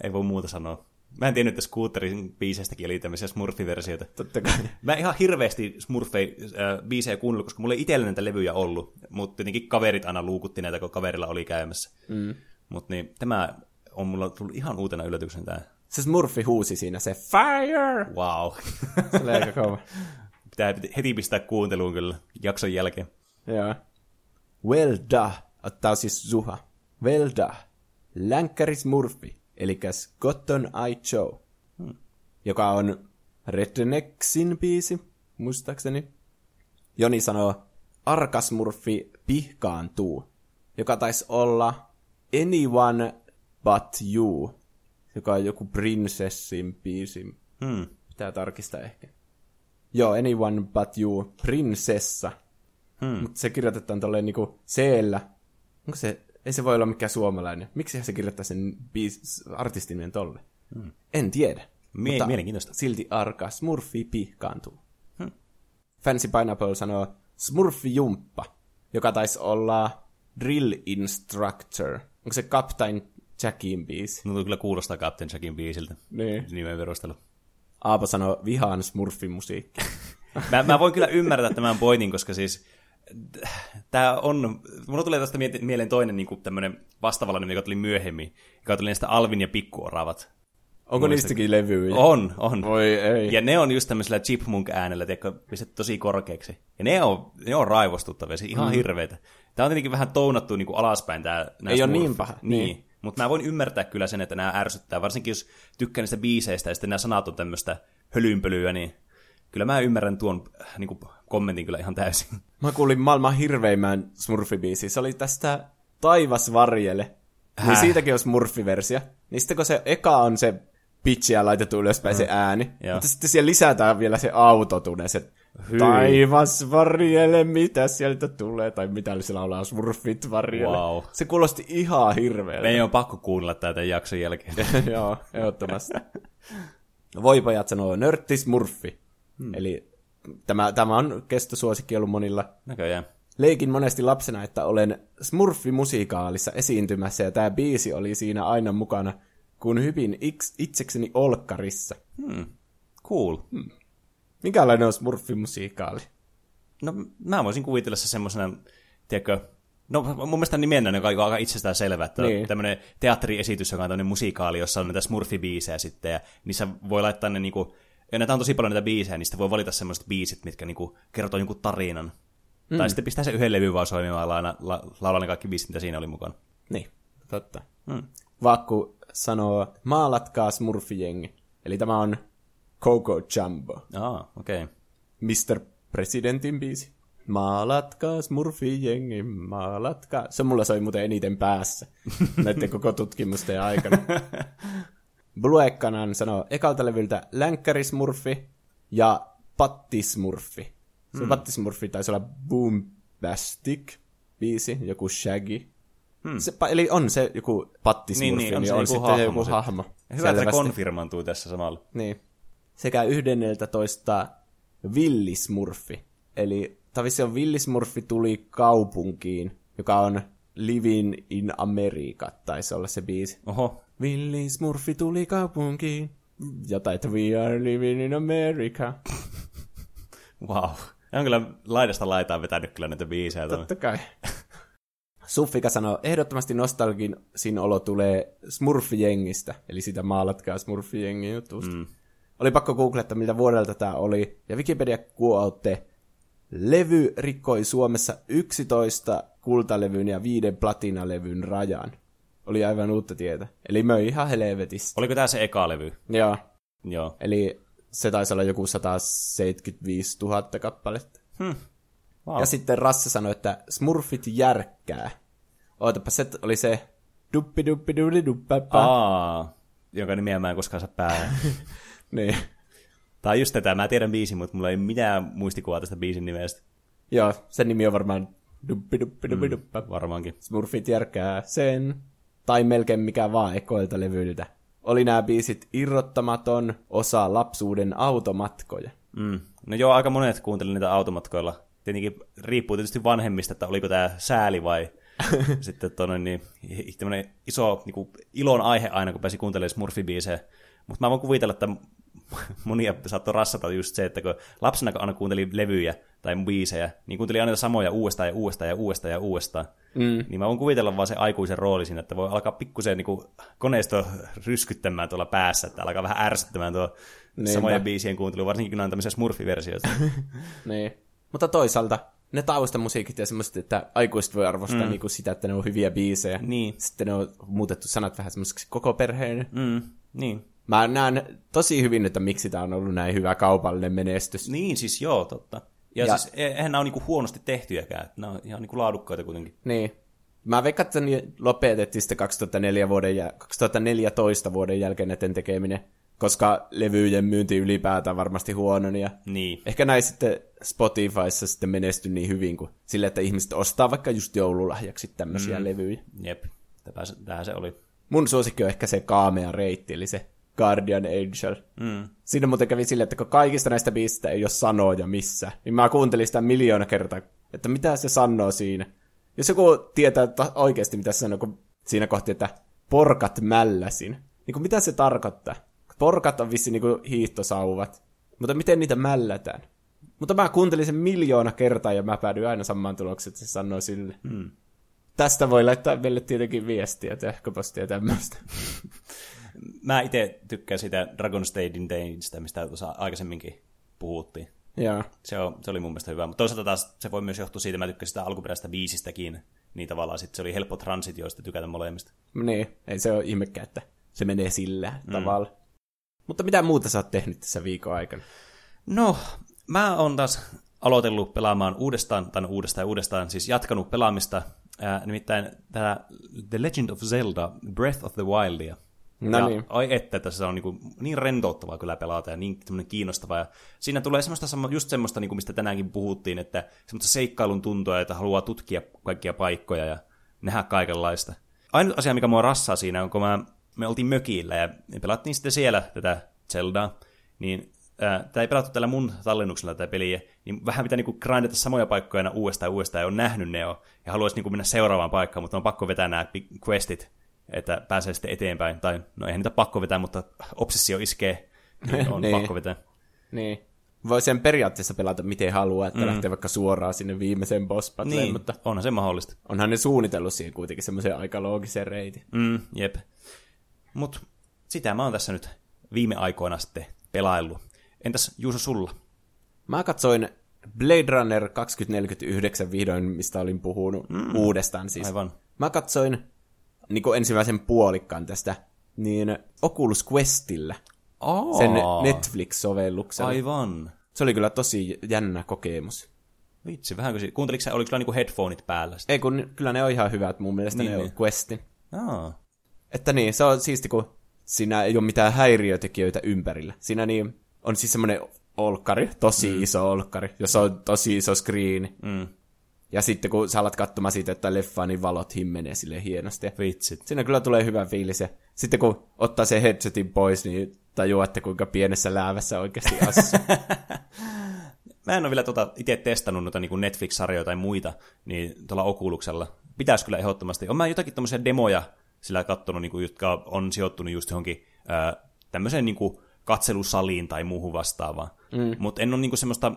Ei voi muuta sanoa. Mä en tiennyt, että Scooterin biiseistäkin oli tämmöisiä Smurfi-versioita. Totta kai. Mä en ihan hirveästi Smurfei-biisejä kuunnellut, koska mulla ei itsellä näitä levyjä ollut, mutta tietenkin kaverit aina luukutti näitä, kun kaverilla oli käymässä. Mm. Mutta niin, tämä on mulla tullut ihan uutena yllätyksenä tämä. Se Smurfi huusi siinä se fire! Wow. Se oli aika kova. Pitää heti pistää kuunteluun kyllä jakson jälkeen. Joo. Well da, ottaa siis Zuha. Well da. Länkkäri Smurfi, eli Cotton Eye Joe, hmm. joka on Rednecksin biisi, muistaakseni. Joni sanoo, Arkasmurfi pihkaantuu, joka taisi olla Anyone But You, joka on joku prinsessin biisi. Hmm. Pitää tarkistaa ehkä. Joo, Anyone But You, prinsessa. Hmm. Mutta se kirjoitetaan tolleen niinku C-llä. Onko se, ei se voi olla mikään suomalainen. Miksi se kirjoittaa sen biis, artistin tolle? Hmm. En tiedä. Mie- Mutta mielenkiintoista. Silti arka, Smurfi pihkaantuu. Hmm. Fancy Pineapple sanoo Smurfi jumppa, joka taisi olla Drill Instructor. Onko se Captain Jackin biisi? No kyllä kuulostaa Captain Jackin biisiltä. Niin. Nimen perustelu. Aapo sanoo vihaan Smurfin musiikki. Mä, mä voin kyllä ymmärtää tämän pointin, koska siis tämä on, mulla tulee tästä mieleen toinen niin kuin tämmöinen vastaavallinen, joka tuli myöhemmin, joka tuli näistä Alvin ja Pikkuoravat. Onko Muistakin. niistäkin levyjä? On, on. Voi ei. Ja ne on just tämmöisellä chipmunk-äänellä, tiedätkö, pistetty tosi korkeaksi. Ja ne on, ne on raivostuttavia, siis ihan mm. hirveitä. Tämä on tietenkin vähän tounattu niin kuin alaspäin. Tää, nää Ei smurfit. niin paha, Niin. niin. Mutta mä voin ymmärtää kyllä sen, että nämä ärsyttää, varsinkin jos tykkää niistä biiseistä ja sitten nämä sanat on tämmöistä hölynpölyä, niin kyllä mä ymmärrän tuon äh, niin kuin, kommentin kyllä ihan täysin. Mä kuulin maailman hirveimmän Smurfi-biisi. Se oli tästä Taivas varjele. Niin Häh? siitäkin on Smurfi-versio. Niin sitten kun se eka on se pitchi ja laitettu ylöspäin mm. se ääni. Joo. Mutta sitten siellä lisätään vielä se autotune, se Hyi. Taivas varjele, mitä sieltä tulee, tai mitä se laulaa, Smurfit varjele. Wow. Se kuulosti ihan hirveältä. Meidän on pakko kuunnella tätä jakson jälkeen. Joo, ehdottomasti. Voipajat sanoo nörtti Smurfi. Hmm. Eli tämä, tämä on kestosuosikki ollut monilla. Näköjään. Leikin monesti lapsena, että olen Smurfi-musikaalissa esiintymässä ja tämä biisi oli siinä aina mukana, kun hypin iks- itsekseni olkkarissa. Cool. Minkälainen on Smurfi-musikaali? No mä voisin kuvitella se semmoisena, tiedätkö, no mun mielestä nimenä on aika itsestään selvä, että niin. Tämmöinen teatteriesitys, joka on tämmöinen musikaali, jossa on näitä smurfi-biisejä sitten, ja niissä voi laittaa ne niinku, ja näitä on tosi paljon näitä biisejä, niistä voi valita semmoiset biisit, mitkä niinku kertoo jonkun tarinan. Mm. Tai sitten pistää se yhden levyn vaan soimaan ja laulaa, la, laulaa ne kaikki biisit, mitä siinä oli mukana. Niin, totta. Hmm. Vakku sanoo, maalatkaa Smurfi-jengi. Eli tämä on Coco Jumbo, Aa, okei. Okay. Mr. Presidentin biisi. Maalatkaa Smurfi-jengi, maalatkaa. Se mulla soi muuten eniten päässä näiden koko tutkimusten aikana. Bluekanan sanoo ekalta levyltä Länkkäri Smurfi ja Patti Smurfi. Se mm. Patti Smurfi taisi olla Boombastic biisi, joku Shaggy. Hmm. Se, eli on se joku Patti Smurfi, Niin, niin, on niin se on joku sitten hahmo joku hahmo. Hyvä, että konfirmaantui tässä samalla. Niin. Sekä yhdenneltä toista Villismurfi. Eli tavissa on Villismurfi tuli kaupunkiin, joka on Living in America, taisi olla se biisi. Oho, Villismurfi tuli kaupunkiin. Jotain, että we are living in America. wow. Ja on kyllä laidasta laitaan vetänyt kyllä näitä biisejä. Totta kai. Suffika sanoo, ehdottomasti nostalgin olo tulee Smurfi-jengistä, eli sitä maalatkaa Smurfi-jengin jutusta. Mm. Oli pakko googlettaa, miltä vuodelta tämä oli, ja Wikipedia kuotte. Levy rikkoi Suomessa 11 kultalevyn ja 5 platinalevyn rajan. Oli aivan uutta tietä. Eli möi ihan helvetistä. Oliko tämä se eka levy? Joo, Joo. eli se taisi olla joku 175 000 kappaletta. Hmm. Wow. Ja sitten Rasse sanoi, että Smurfit järkkää. Ootapa, se oli se duppi duppi duppi duppappa. Aa, jonka nimeä mä en koskaan saa päähän. Niin. On just tätä, mä tiedän biisin, mutta mulla ei mitään muistikuvaa tästä biisin nimestä. Joo, sen nimi on varmaan duppi duppi duppi duppa. Varmaankin. Smurfit järkkää sen. Tai melkein mikä vaan ekoilta levyltä. Oli nämä biisit irrottamaton osa lapsuuden automatkoja. Mm. No joo, aika monet kuuntelin niitä automatkoilla. Tietenkin riippuu tietysti vanhemmista, että oliko tämä sääli vai Sitten toinen niin, iso niin kuin, ilon aihe aina, kun pääsi kuuntelemaan Smurfi-biisejä. Mutta mä voin kuvitella, että monia saattoi rassata just se, että kun lapsena kun aina kuunteli levyjä tai biisejä, niin kuunteli aina samoja uudestaan ja uudestaan ja uudestaan ja uudestaan. Mm. Niin mä voin kuvitella vaan se aikuisen rooli siinä, että voi alkaa pikkusen niin koneisto ryskyttämään tuolla päässä, että alkaa vähän ärsyttämään tuo Niinpä. samoja biisien kuuntelu, varsinkin kun on tämmöisiä smurfiversioita. niin. Mutta toisaalta ne taustamusiikit ja semmoiset, että aikuiset voi arvostaa mm. niinku sitä, että ne on hyviä biisejä. Niin. Sitten ne on muutettu sanat vähän semmoiseksi koko perheen. Mm. Niin. Mä näen tosi hyvin, että miksi tämä on ollut näin hyvä kaupallinen menestys. Niin, siis joo, totta. Ja, ja siis e- eihän nämä ole niinku huonosti tehtyjäkään, nämä on ihan niinku laadukkaita kuitenkin. Niin. Mä veikkaan, että ne lopetettiin sitten 2004 vuoden ja 2014 vuoden jälkeen näiden tekeminen, koska levyjen myynti ylipäätään varmasti huonon. Ja niin. Ehkä näin sitten Spotifyssa sitten menesty niin hyvin kuin sille, että ihmiset ostaa vaikka just joululahjaksi tämmöisiä mm. levyjä. Jep, tähän se oli. Mun suosikki on ehkä se kaamea reitti, eli se Guardian Angel. Mm. Siinä muuten kävi silleen, että kun kaikista näistä biisistä ei ole sanoja missä, niin mä kuuntelin sitä miljoona kertaa, että mitä se sanoo siinä. Jos joku tietää että oikeasti, mitä se sanoo, kun siinä kohti, että porkat mälläsin, niin kuin mitä se tarkoittaa? Porkat on vissi niin kuin hiihtosauvat, mutta miten niitä mällätään? Mutta mä kuuntelin sen miljoona kertaa ja mä päädyin aina samaan tulokseen, että se sanoo sille. Mm. Tästä voi laittaa meille tietenkin viestiä, sähköpostia tämmöistä. mä itse tykkään sitä Dragon Statein Daneista, mistä tuossa aikaisemminkin puhuttiin. Joo. Se, on, se oli mun mielestä hyvä, mutta toisaalta taas se voi myös johtua siitä, että mä tykkäsin sitä alkuperäistä biisistäkin, niin tavallaan sit se oli helppo transitioista tykätä molemmista. Niin, ei se ole ihmekään, että se menee sillä mm. tavalla. Mutta mitä muuta sä oot tehnyt tässä viikon aikana? No, mä oon taas aloitellut pelaamaan uudestaan, tai no uudestaan ja uudestaan, siis jatkanut pelaamista, ää, nimittäin tämä The Legend of Zelda Breath of the Wildia. No ja, niin. Ai että, että se on niin, niin rentouttavaa kyllä pelata ja niin kiinnostavaa. Ja siinä tulee semmoista, just semmoista, niin kuin mistä tänäänkin puhuttiin, että semmoista seikkailun tuntua, että haluaa tutkia kaikkia paikkoja ja nähdä kaikenlaista. Ainut asia, mikä mua rassaa siinä on, kun mä, me oltiin mökillä ja me pelattiin sitten siellä tätä Zeldaa, niin tämä ei pelattu tällä mun tallennuksella tätä peliä, niin vähän pitää niinku grindata samoja paikkoja aina uudestaan ja uudestaan, ja on nähnyt ne jo, ja haluaisi niinku mennä seuraavaan paikkaan, mutta on pakko vetää nämä questit että pääsee sitten eteenpäin. Tai no eihän niitä pakko vetää, mutta obsessio iskee, niin on niin. pakko vetää. Niin. Voi sen periaatteessa pelata miten haluaa, että mm. lähtee vaikka suoraan sinne viimeiseen boss niin, mutta onhan se mahdollista. Onhan ne suunnitellut siihen kuitenkin semmoisen aika loogisen reitin. Mm, jep. Mut sitä mä oon tässä nyt viime aikoina sitten pelaillut. Entäs Juuso sulla? Mä katsoin Blade Runner 2049 vihdoin, mistä olin puhunut mm. uudestaan siis. Aivan. Mä katsoin niin kuin ensimmäisen puolikkaan tästä, niin Oculus Questillä. Aa. Sen Netflix-sovelluksella. Aivan. Se oli kyllä tosi jännä kokemus. Vitsi, vähän kuin kuunteliko sä, oliko sulla niinku headphoneit päällä? Sitten? Ei, kun kyllä ne on ihan hyvät mun mielestä niin, ne niin. on Questin. Aa. Että niin, se on siisti, kun siinä ei ole mitään häiriötekijöitä ympärillä. Siinä niin, on siis semmoinen olkkari, tosi mm. iso olkkari, jossa on tosi iso screen. Mm. Ja sitten kun sä alat katsomaan siitä, että leffa, niin valot himmenee sille hienosti. Vitsit. Siinä kyllä tulee hyvä fiilis. Ja sitten kun ottaa se headsetin pois, niin tajuatte kuinka pienessä läävässä oikeasti asuu. Mä en ole vielä tuota itse testannut noita niin Netflix-sarjoja tai muita niin tuolla Okuluksella. Pitäisi kyllä ehdottomasti. Olen mä jotakin tämmöisiä demoja sillä katsonut, niin kuin, jotka on sijoittunut just johonkin ää, tämmöiseen niin kuin, katselusaliin tai muuhun vastaavaan. Mm. Mutta en ole niin kuin, semmoista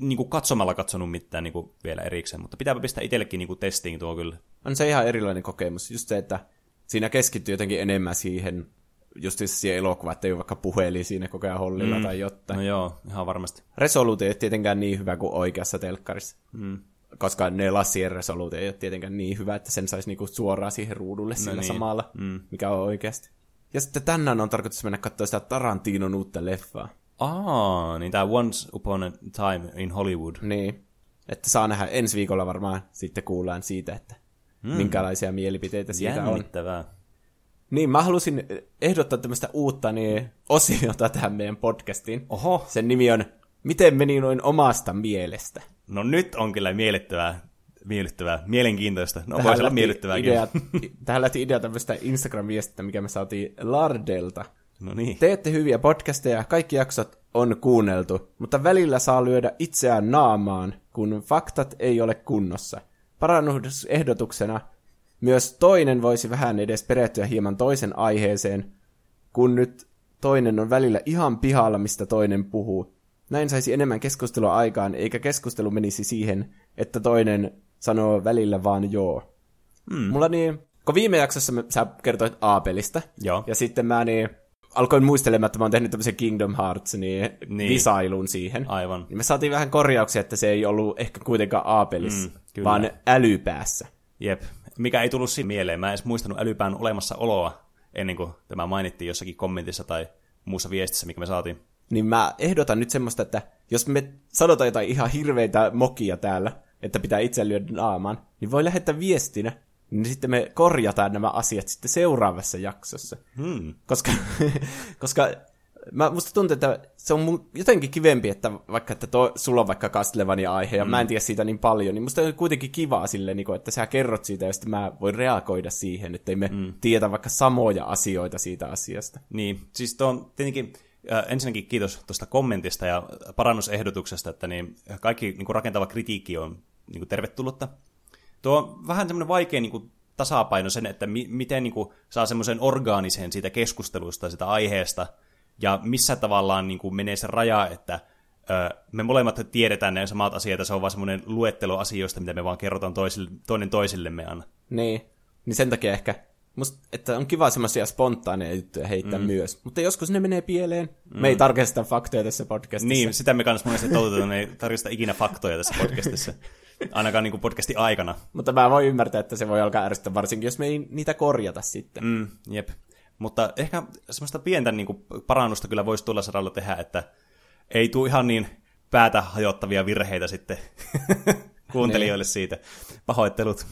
niin kuin katsomalla katsonut mitään niin kuin vielä erikseen, mutta pitääpä pistää itsellekin niin kuin testiin tuo kyllä. On se ihan erilainen kokemus, just se, että siinä keskittyy jotenkin enemmän siihen, just siihen elokuvaan, että ei ole vaikka puhelin siinä koko ajan hollilla mm. tai jotain. No joo, ihan varmasti. Resoluutio ei ole tietenkään niin hyvä kuin oikeassa telkkarissa. Mm. Koska ne lassien resoluutio ei ole tietenkään niin hyvä, että sen saisi niinku suoraan siihen ruudulle no sillä niin. samalla, mm. mikä on oikeasti. Ja sitten tänään on tarkoitus mennä katsoa sitä Tarantinon uutta leffaa. Aa, niin tämä Once Upon a Time in Hollywood. Niin, että saa nähdä ensi viikolla varmaan sitten kuullaan siitä, että hmm. minkälaisia mielipiteitä siitä Jännittävää. on. Niin, mä halusin ehdottaa tämmöistä uutta niin, osiota tähän meidän podcastiin. Oho. Sen nimi on Miten meni noin omasta mielestä? No nyt on kyllä miellyttävää, miellyttävää, mielenkiintoista. No tähän voisi olla miellyttävääkin. Idea, tähän lähti idea tämmöistä Instagram-viestistä, mikä me saatiin Lardelta. No niin. Teette hyviä podcasteja, kaikki jaksot on kuunneltu, mutta välillä saa lyödä itseään naamaan, kun faktat ei ole kunnossa. Parannusehdotuksena myös toinen voisi vähän edes perehtyä hieman toisen aiheeseen, kun nyt toinen on välillä ihan pihalla, mistä toinen puhuu. Näin saisi enemmän keskustelua aikaan, eikä keskustelu menisi siihen, että toinen sanoo välillä vaan joo. Hmm. Mulla niin, kun viime jaksossa sä kertoit A-pelistä, Joo. ja sitten mä niin alkoin muistelemaan, että mä oon tehnyt tämmöisen Kingdom Hearts niin, Niin. visailun siihen. Aivan. Niin me saatiin vähän korjauksia, että se ei ollut ehkä kuitenkaan A-pelissä, Mm, mm, kyllä. vaan älypäässä. Jep. Mikä ei tullut siinä mieleen. Mä en edes muistanut älypään olemassaoloa ennen kuin tämä mainittiin jossakin kommentissa tai muussa viestissä, mikä me saatiin. Niin mä ehdotan nyt semmoista, että jos me sanotaan jotain ihan hirveitä mokia täällä, että pitää itse lyödä naamaan, niin voi lähettää viestinä, niin sitten me korjataan nämä asiat sitten seuraavassa jaksossa. Hmm. Koska, koska mä, musta tuntuu, että se on mun jotenkin kivempi, että vaikka että to, sulla on vaikka Castlevania aihe ja mm. mä en tiedä siitä niin paljon, niin musta on kuitenkin kivaa silleen, niin kuin, että sä kerrot siitä ja sitten mä voin reagoida siihen, että ei me mm. tiedä vaikka samoja asioita siitä asiasta. Niin, siis tuo on tietenkin äh, ensinnäkin kiitos tuosta kommentista ja parannusehdotuksesta, että niin kaikki niin kuin rakentava kritiikki on niin kuin tervetullutta. Tuo on vähän semmoinen vaikea niin kuin tasapaino sen, että mi- miten niin kuin saa semmoisen orgaanisen siitä keskustelusta, sitä aiheesta, ja missä tavallaan niin kuin menee se raja, että ö, me molemmat tiedetään ne samat asiat, ja se on vaan semmoinen luettelo asioista, mitä me vaan kerrotaan toisille, toinen toisillemme aina. Niin, niin sen takia ehkä, musta, että on kiva semmoisia spontaaneja juttuja heittää mm. myös. Mutta joskus ne menee pieleen. Mm. Me ei tarkista faktoja tässä podcastissa. Niin, sitä me kanssa monesti toteutetaan, me ei tarvitse ikinä faktoja tässä podcastissa. Ainakaan niin kuin podcastin aikana. Mutta mä voin ymmärtää, että se voi alkaa ärsyttää, varsinkin jos me ei niitä korjata sitten. Mm, jep. Mutta ehkä semmoista pientä niin kuin parannusta kyllä voisi tuolla saralla tehdä, että ei tule ihan niin päätä hajottavia virheitä sitten kuuntelijoille siitä. Pahoittelut.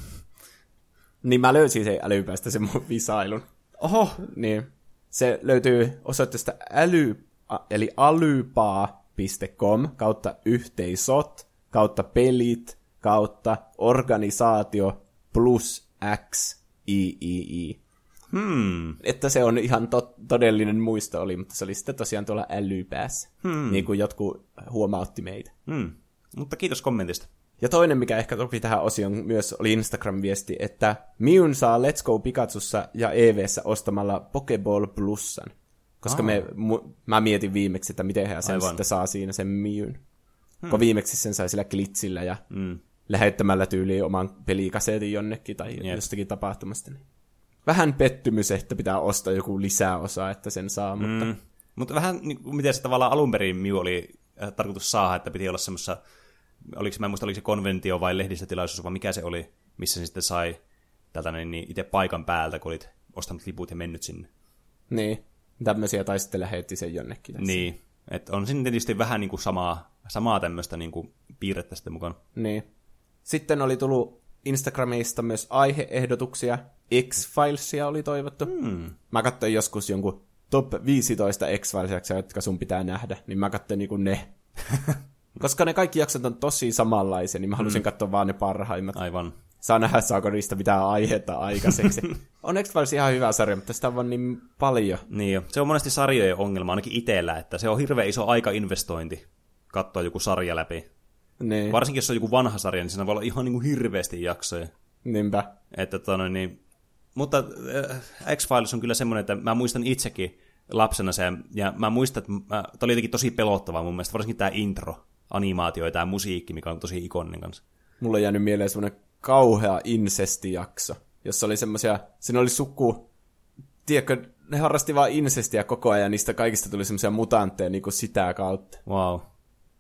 Niin mä löysin sen älypäästä sen mun visailun. Oho, niin. Se löytyy osoitteesta äly, eli alypaa.com kautta yhteisot kautta pelit kautta organisaatio plus x iii. Hmm. Että se on ihan to- todellinen muisto oli, mutta se oli sitten tosiaan tuolla älypäässä. Hmm. Niin kuin jotkut huomautti meitä. Hmm. Mutta kiitos kommentista. Ja toinen, mikä ehkä sopi tähän osioon myös, oli Instagram-viesti, että Miun saa Let's Go Pikachussa ja EVssä ostamalla Pokeball Plussan. Koska me, mu, mä mietin viimeksi, että miten hän sen Aivan. sitten saa siinä sen Miun. Hmm. Kun viimeksi sen sai sillä glitsillä ja Mm. Lähettämällä tyyliin oman pelikasetin jonnekin tai Jep. Jostakin tapahtumasta. Niin. Vähän pettymys, että pitää ostaa joku lisäosa, että sen saa, mm. mutta. Mutta vähän niin kuin miten se tavallaan alun perin Mew oli äh, tarkoitus saada, että piti olla semmoisessa, oliko, mä en muista, oliko se konventio vai lehdistötilaisuus, vai mikä se oli, missä se sitten sai tältä niin, niin itse paikan päältä, kun olit ostanut liput ja mennyt sinne. niin, tämmöisiä tai sitten lähetti sen jonnekin. tässä. Niin, että on siinä tietysti vähän niin kuin samaa, samaa tämmöistä niin kuin piirrettä sitten mukaan. Niin. Sitten oli tullut Instagramista myös aiheehdotuksia. X-Filesia oli toivottu. Hmm. Mä katsoin joskus jonkun top 15 X-Filesia, jotka sun pitää nähdä, niin mä katsoin niinku ne. Koska ne kaikki jaksot on tosi samanlaisia, niin mä halusin hmm. katsoa vaan ne parhaimmat. Aivan. Saa nähdä, saako niistä mitään aihetta aikaiseksi. on X-Files ihan hyvä sarja, mutta sitä on vaan niin paljon. Niin jo. Se on monesti sarjojen ongelma, ainakin itsellä, että se on hirveän iso aikainvestointi katsoa joku sarja läpi. Niin, Varsinkin jos on joku vanha sarja, niin siinä voi olla ihan niin kuin hirveästi jaksoja. niinpä. Että tota noin, niin, mutta äh, X-Files on kyllä semmoinen, että mä muistan itsekin lapsena sen, ja mä muistan, että mä, tämä oli jotenkin tosi pelottavaa mun mielestä, varsinkin tämä intro, animaatio ja tämä musiikki, mikä on tosi ikoninen kanssa. Mulla on jäänyt mieleen semmoinen kauhea incestijakso, jossa oli semmoisia, siinä oli suku, tiedätkö, ne harrasti vaan incestiä koko ajan, ja niistä kaikista tuli semmoisia mutantteja niin kuin sitä kautta, Wow.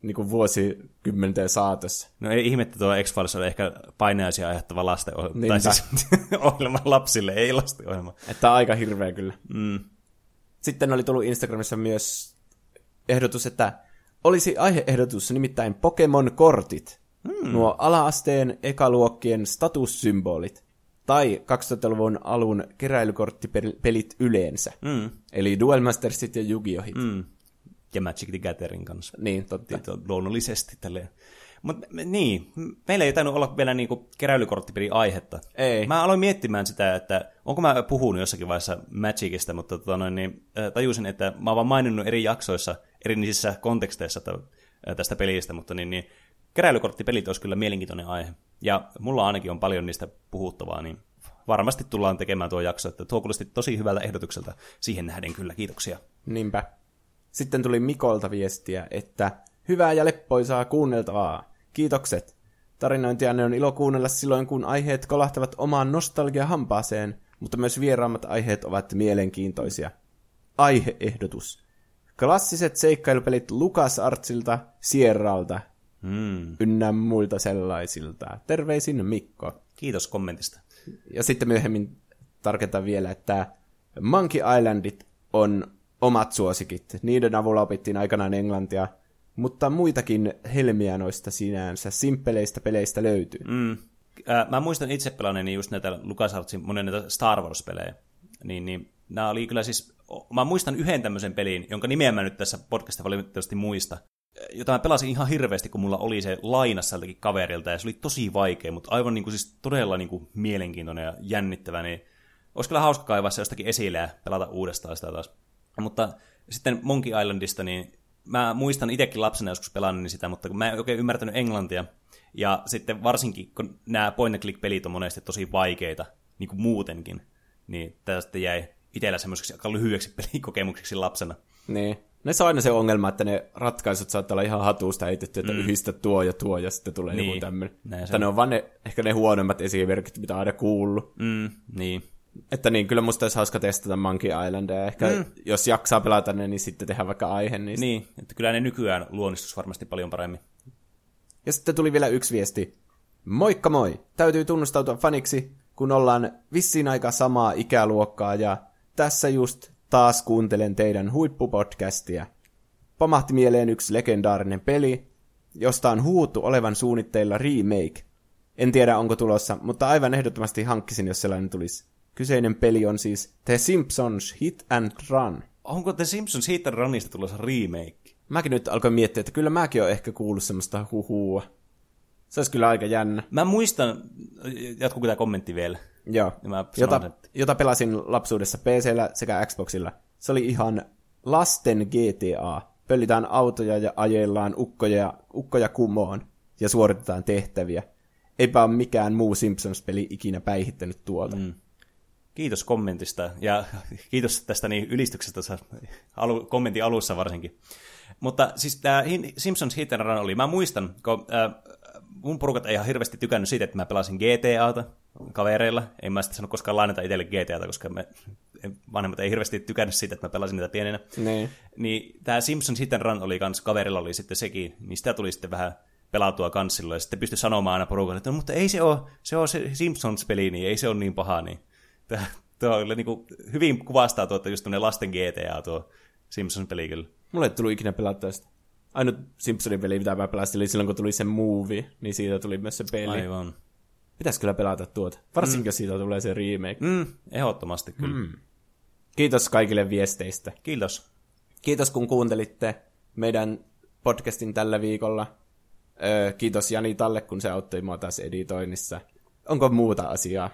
Niin kuin vuosikymmenten saatossa. No ei ihme, että tuo X-Files on ehkä painajaisia aiheuttava lastenohjelma. Tai Niinpä. siis ohjelma lapsille, ei lastenohjelma. Että on aika hirveä kyllä. Mm. Sitten oli tullut Instagramissa myös ehdotus, että olisi aiheehdotus nimittäin Pokemon-kortit. Hmm. Nuo ala-asteen ekaluokkien statussymbolit. Tai 2000-luvun alun keräilykorttipelit yleensä. Mm. Eli Duel Mastersit ja Yu-Gi-Ohit. Mm. Ja Magic the Gathering kanssa. Niin, totta. Tieto- luonnollisesti tälleen. Mutta niin, meillä ei tainnut olla vielä niinku keräilykorttipelin aihetta. Ei. Mä aloin miettimään sitä, että onko mä puhunut jossakin vaiheessa Magicista, mutta tota noin, niin, äh, tajusin, että mä oon vaan maininnut eri jaksoissa, eri niissä konteksteissa äh, tästä pelistä, mutta niin, niin keräilykorttipelit olisi kyllä mielenkiintoinen aihe. Ja mulla ainakin on paljon niistä puhuttavaa, niin varmasti tullaan tekemään tuo jakso, että tuo kuulosti tosi hyvältä ehdotukselta. Siihen nähden kyllä, kiitoksia. Niinpä. Sitten tuli Mikolta viestiä, että hyvää ja leppoisaa kuunneltavaa. Kiitokset. Tarinointianne on ilo kuunnella silloin, kun aiheet kolahtavat omaan nostalgia-hampaaseen, mutta myös vieraammat aiheet ovat mielenkiintoisia. Aiheehdotus. Klassiset seikkailupelit LucasArtsilta, Sierralta Mm. ynnä muilta sellaisilta. Terveisin Mikko. Kiitos kommentista. Ja sitten myöhemmin tarkentaa vielä, että Monkey Islandit on omat suosikit. Niiden avulla opittiin aikanaan englantia, mutta muitakin helmiä noista sinänsä simppeleistä peleistä löytyy. Mm. Äh, mä muistan itse pelanneeni just näitä LucasArtsin monen näitä Star Wars-pelejä. Niin, niin nämä oli kyllä siis, mä muistan yhden tämmöisen pelin, jonka nimeä mä nyt tässä podcastissa valitettavasti muista, jota mä pelasin ihan hirveästi, kun mulla oli se lainassa tältäkin kaverilta, ja se oli tosi vaikea, mutta aivan niin kuin, siis todella niin kuin, mielenkiintoinen ja jännittävä, niin olisi kyllä hauska kaivaa se jostakin esille ja pelata uudestaan sitä taas. Mutta sitten Monkey Islandista, niin mä muistan itsekin lapsena joskus pelannut sitä, mutta kun mä en oikein ymmärtänyt englantia, ja sitten varsinkin, kun nämä point and click pelit on monesti tosi vaikeita, niin kuin muutenkin, niin tästä jäi itsellä semmoiseksi aika lyhyeksi pelikokemukseksi lapsena. Niin. Näissä on aina se ongelma, että ne ratkaisut saattaa olla ihan hatusta heitetty, että mm. yhdistä tuo ja tuo, ja sitten tulee niin. Joku tämmöinen. Ne on vaan ne, ehkä ne huonommat esimerkit, mitä aina kuullut. Mm, niin. Että niin, kyllä musta olisi hauska testata Monkey Islandia. Ehkä mm. jos jaksaa pelata ne, niin sitten tehdään vaikka aihe niistä. Niin, että kyllä ne nykyään luonnistus varmasti paljon paremmin. Ja sitten tuli vielä yksi viesti. Moikka moi! Täytyy tunnustautua faniksi, kun ollaan vissiin aika samaa ikäluokkaa ja tässä just taas kuuntelen teidän huippupodcastia. Pamahti mieleen yksi legendaarinen peli, josta on huuttu olevan suunnitteilla remake. En tiedä onko tulossa, mutta aivan ehdottomasti hankkisin, jos sellainen tulisi. Kyseinen peli on siis The Simpsons Hit and Run. Onko The Simpsons siitä Runista tulossa remake? Mäkin nyt alkoin miettiä, että kyllä mäkin olen ehkä kuullut semmoista huhua. Se olisi kyllä aika jännä. Mä muistan, jatkuuko tämä kommentti vielä? Joo, mä jota, sanon, että- jota pelasin lapsuudessa PCllä sekä Xboxilla. Se oli ihan lasten GTA. Pöllitään autoja ja ajellaan ukkoja, ukkoja kumoon ja suoritetaan tehtäviä. Eipä ole mikään muu Simpsons-peli ikinä päihittänyt tuolta. Mm. Kiitos kommentista ja kiitos tästä niin ylistyksestä alu, kommentin alussa varsinkin. Mutta siis tämä Simpsons Hit and Run oli, mä muistan, kun äh, mun porukat ei ihan hirveästi tykännyt siitä, että mä pelasin GTAta kavereilla. En mä sitten sano koskaan lainata itselle GTAta, koska me, vanhemmat ei hirveästi tykännyt siitä, että mä pelasin niitä pienenä. Niin. Niin tämä Simpsons Hit and Run oli kans, kaverilla oli sitten sekin, niin sitä tuli sitten vähän pelatua kans silloin, ja sitten pystyi sanomaan aina porukalle, että no, mutta ei se ole, se on se Simpsons-peli, niin ei se ole niin paha, niin tämä, tuo oli niin kuin, hyvin kuvastaa tuota just tämmöinen lasten GTA tuo Simpsons-peli kyllä. Mulle ei tullut ikinä pelattua sitä. Ainut Simpsonin peli, mitä mä pelasin, oli silloin, kun tuli se movie, niin siitä tuli myös se peli. Aivan. Pitäisi kyllä pelata tuota. Varsinkin, mm. jos siitä tulee se remake. Mm, ehdottomasti kyllä. Mm. Kiitos kaikille viesteistä. Kiitos. Kiitos kun kuuntelitte meidän podcastin tällä viikolla. Öö, kiitos Jani Talle, kun se auttoi mua taas editoinnissa. Onko muuta asiaa?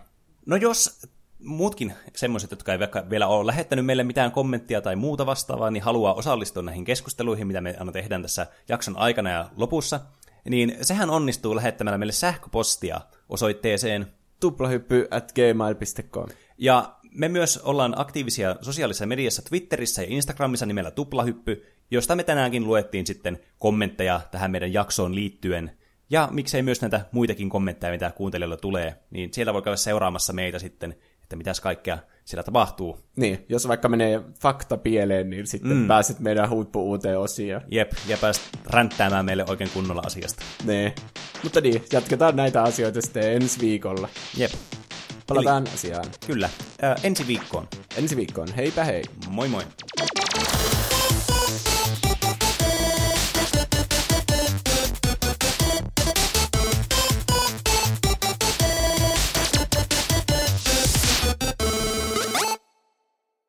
No jos muutkin semmoiset, jotka ei vielä ole lähettänyt meille mitään kommenttia tai muuta vastaavaa, niin haluaa osallistua näihin keskusteluihin, mitä me aina tehdään tässä jakson aikana ja lopussa, niin sehän onnistuu lähettämällä meille sähköpostia osoitteeseen. Tuplahyppy at gmail.com. Ja me myös ollaan aktiivisia sosiaalisessa mediassa Twitterissä ja Instagramissa nimellä Tuplahyppy, josta me tänäänkin luettiin sitten kommentteja tähän meidän jaksoon liittyen. Ja miksei myös näitä muitakin kommentteja, mitä kuuntelijoilla tulee, niin siellä voi käydä seuraamassa meitä sitten, että mitäs kaikkea siellä tapahtuu. Niin, jos vaikka menee fakta pieleen, niin sitten mm. pääset meidän huippu-uuteen osioon. Jep, ja pääst ränttäämään meille oikein kunnolla asiasta. Nee. Mutta niin, jatketaan näitä asioita sitten ensi viikolla. Jep, Palataan Eli... asiaan. kyllä. Ää, ensi viikkoon. Ensi viikkoon. Heipä hei. Moi moi.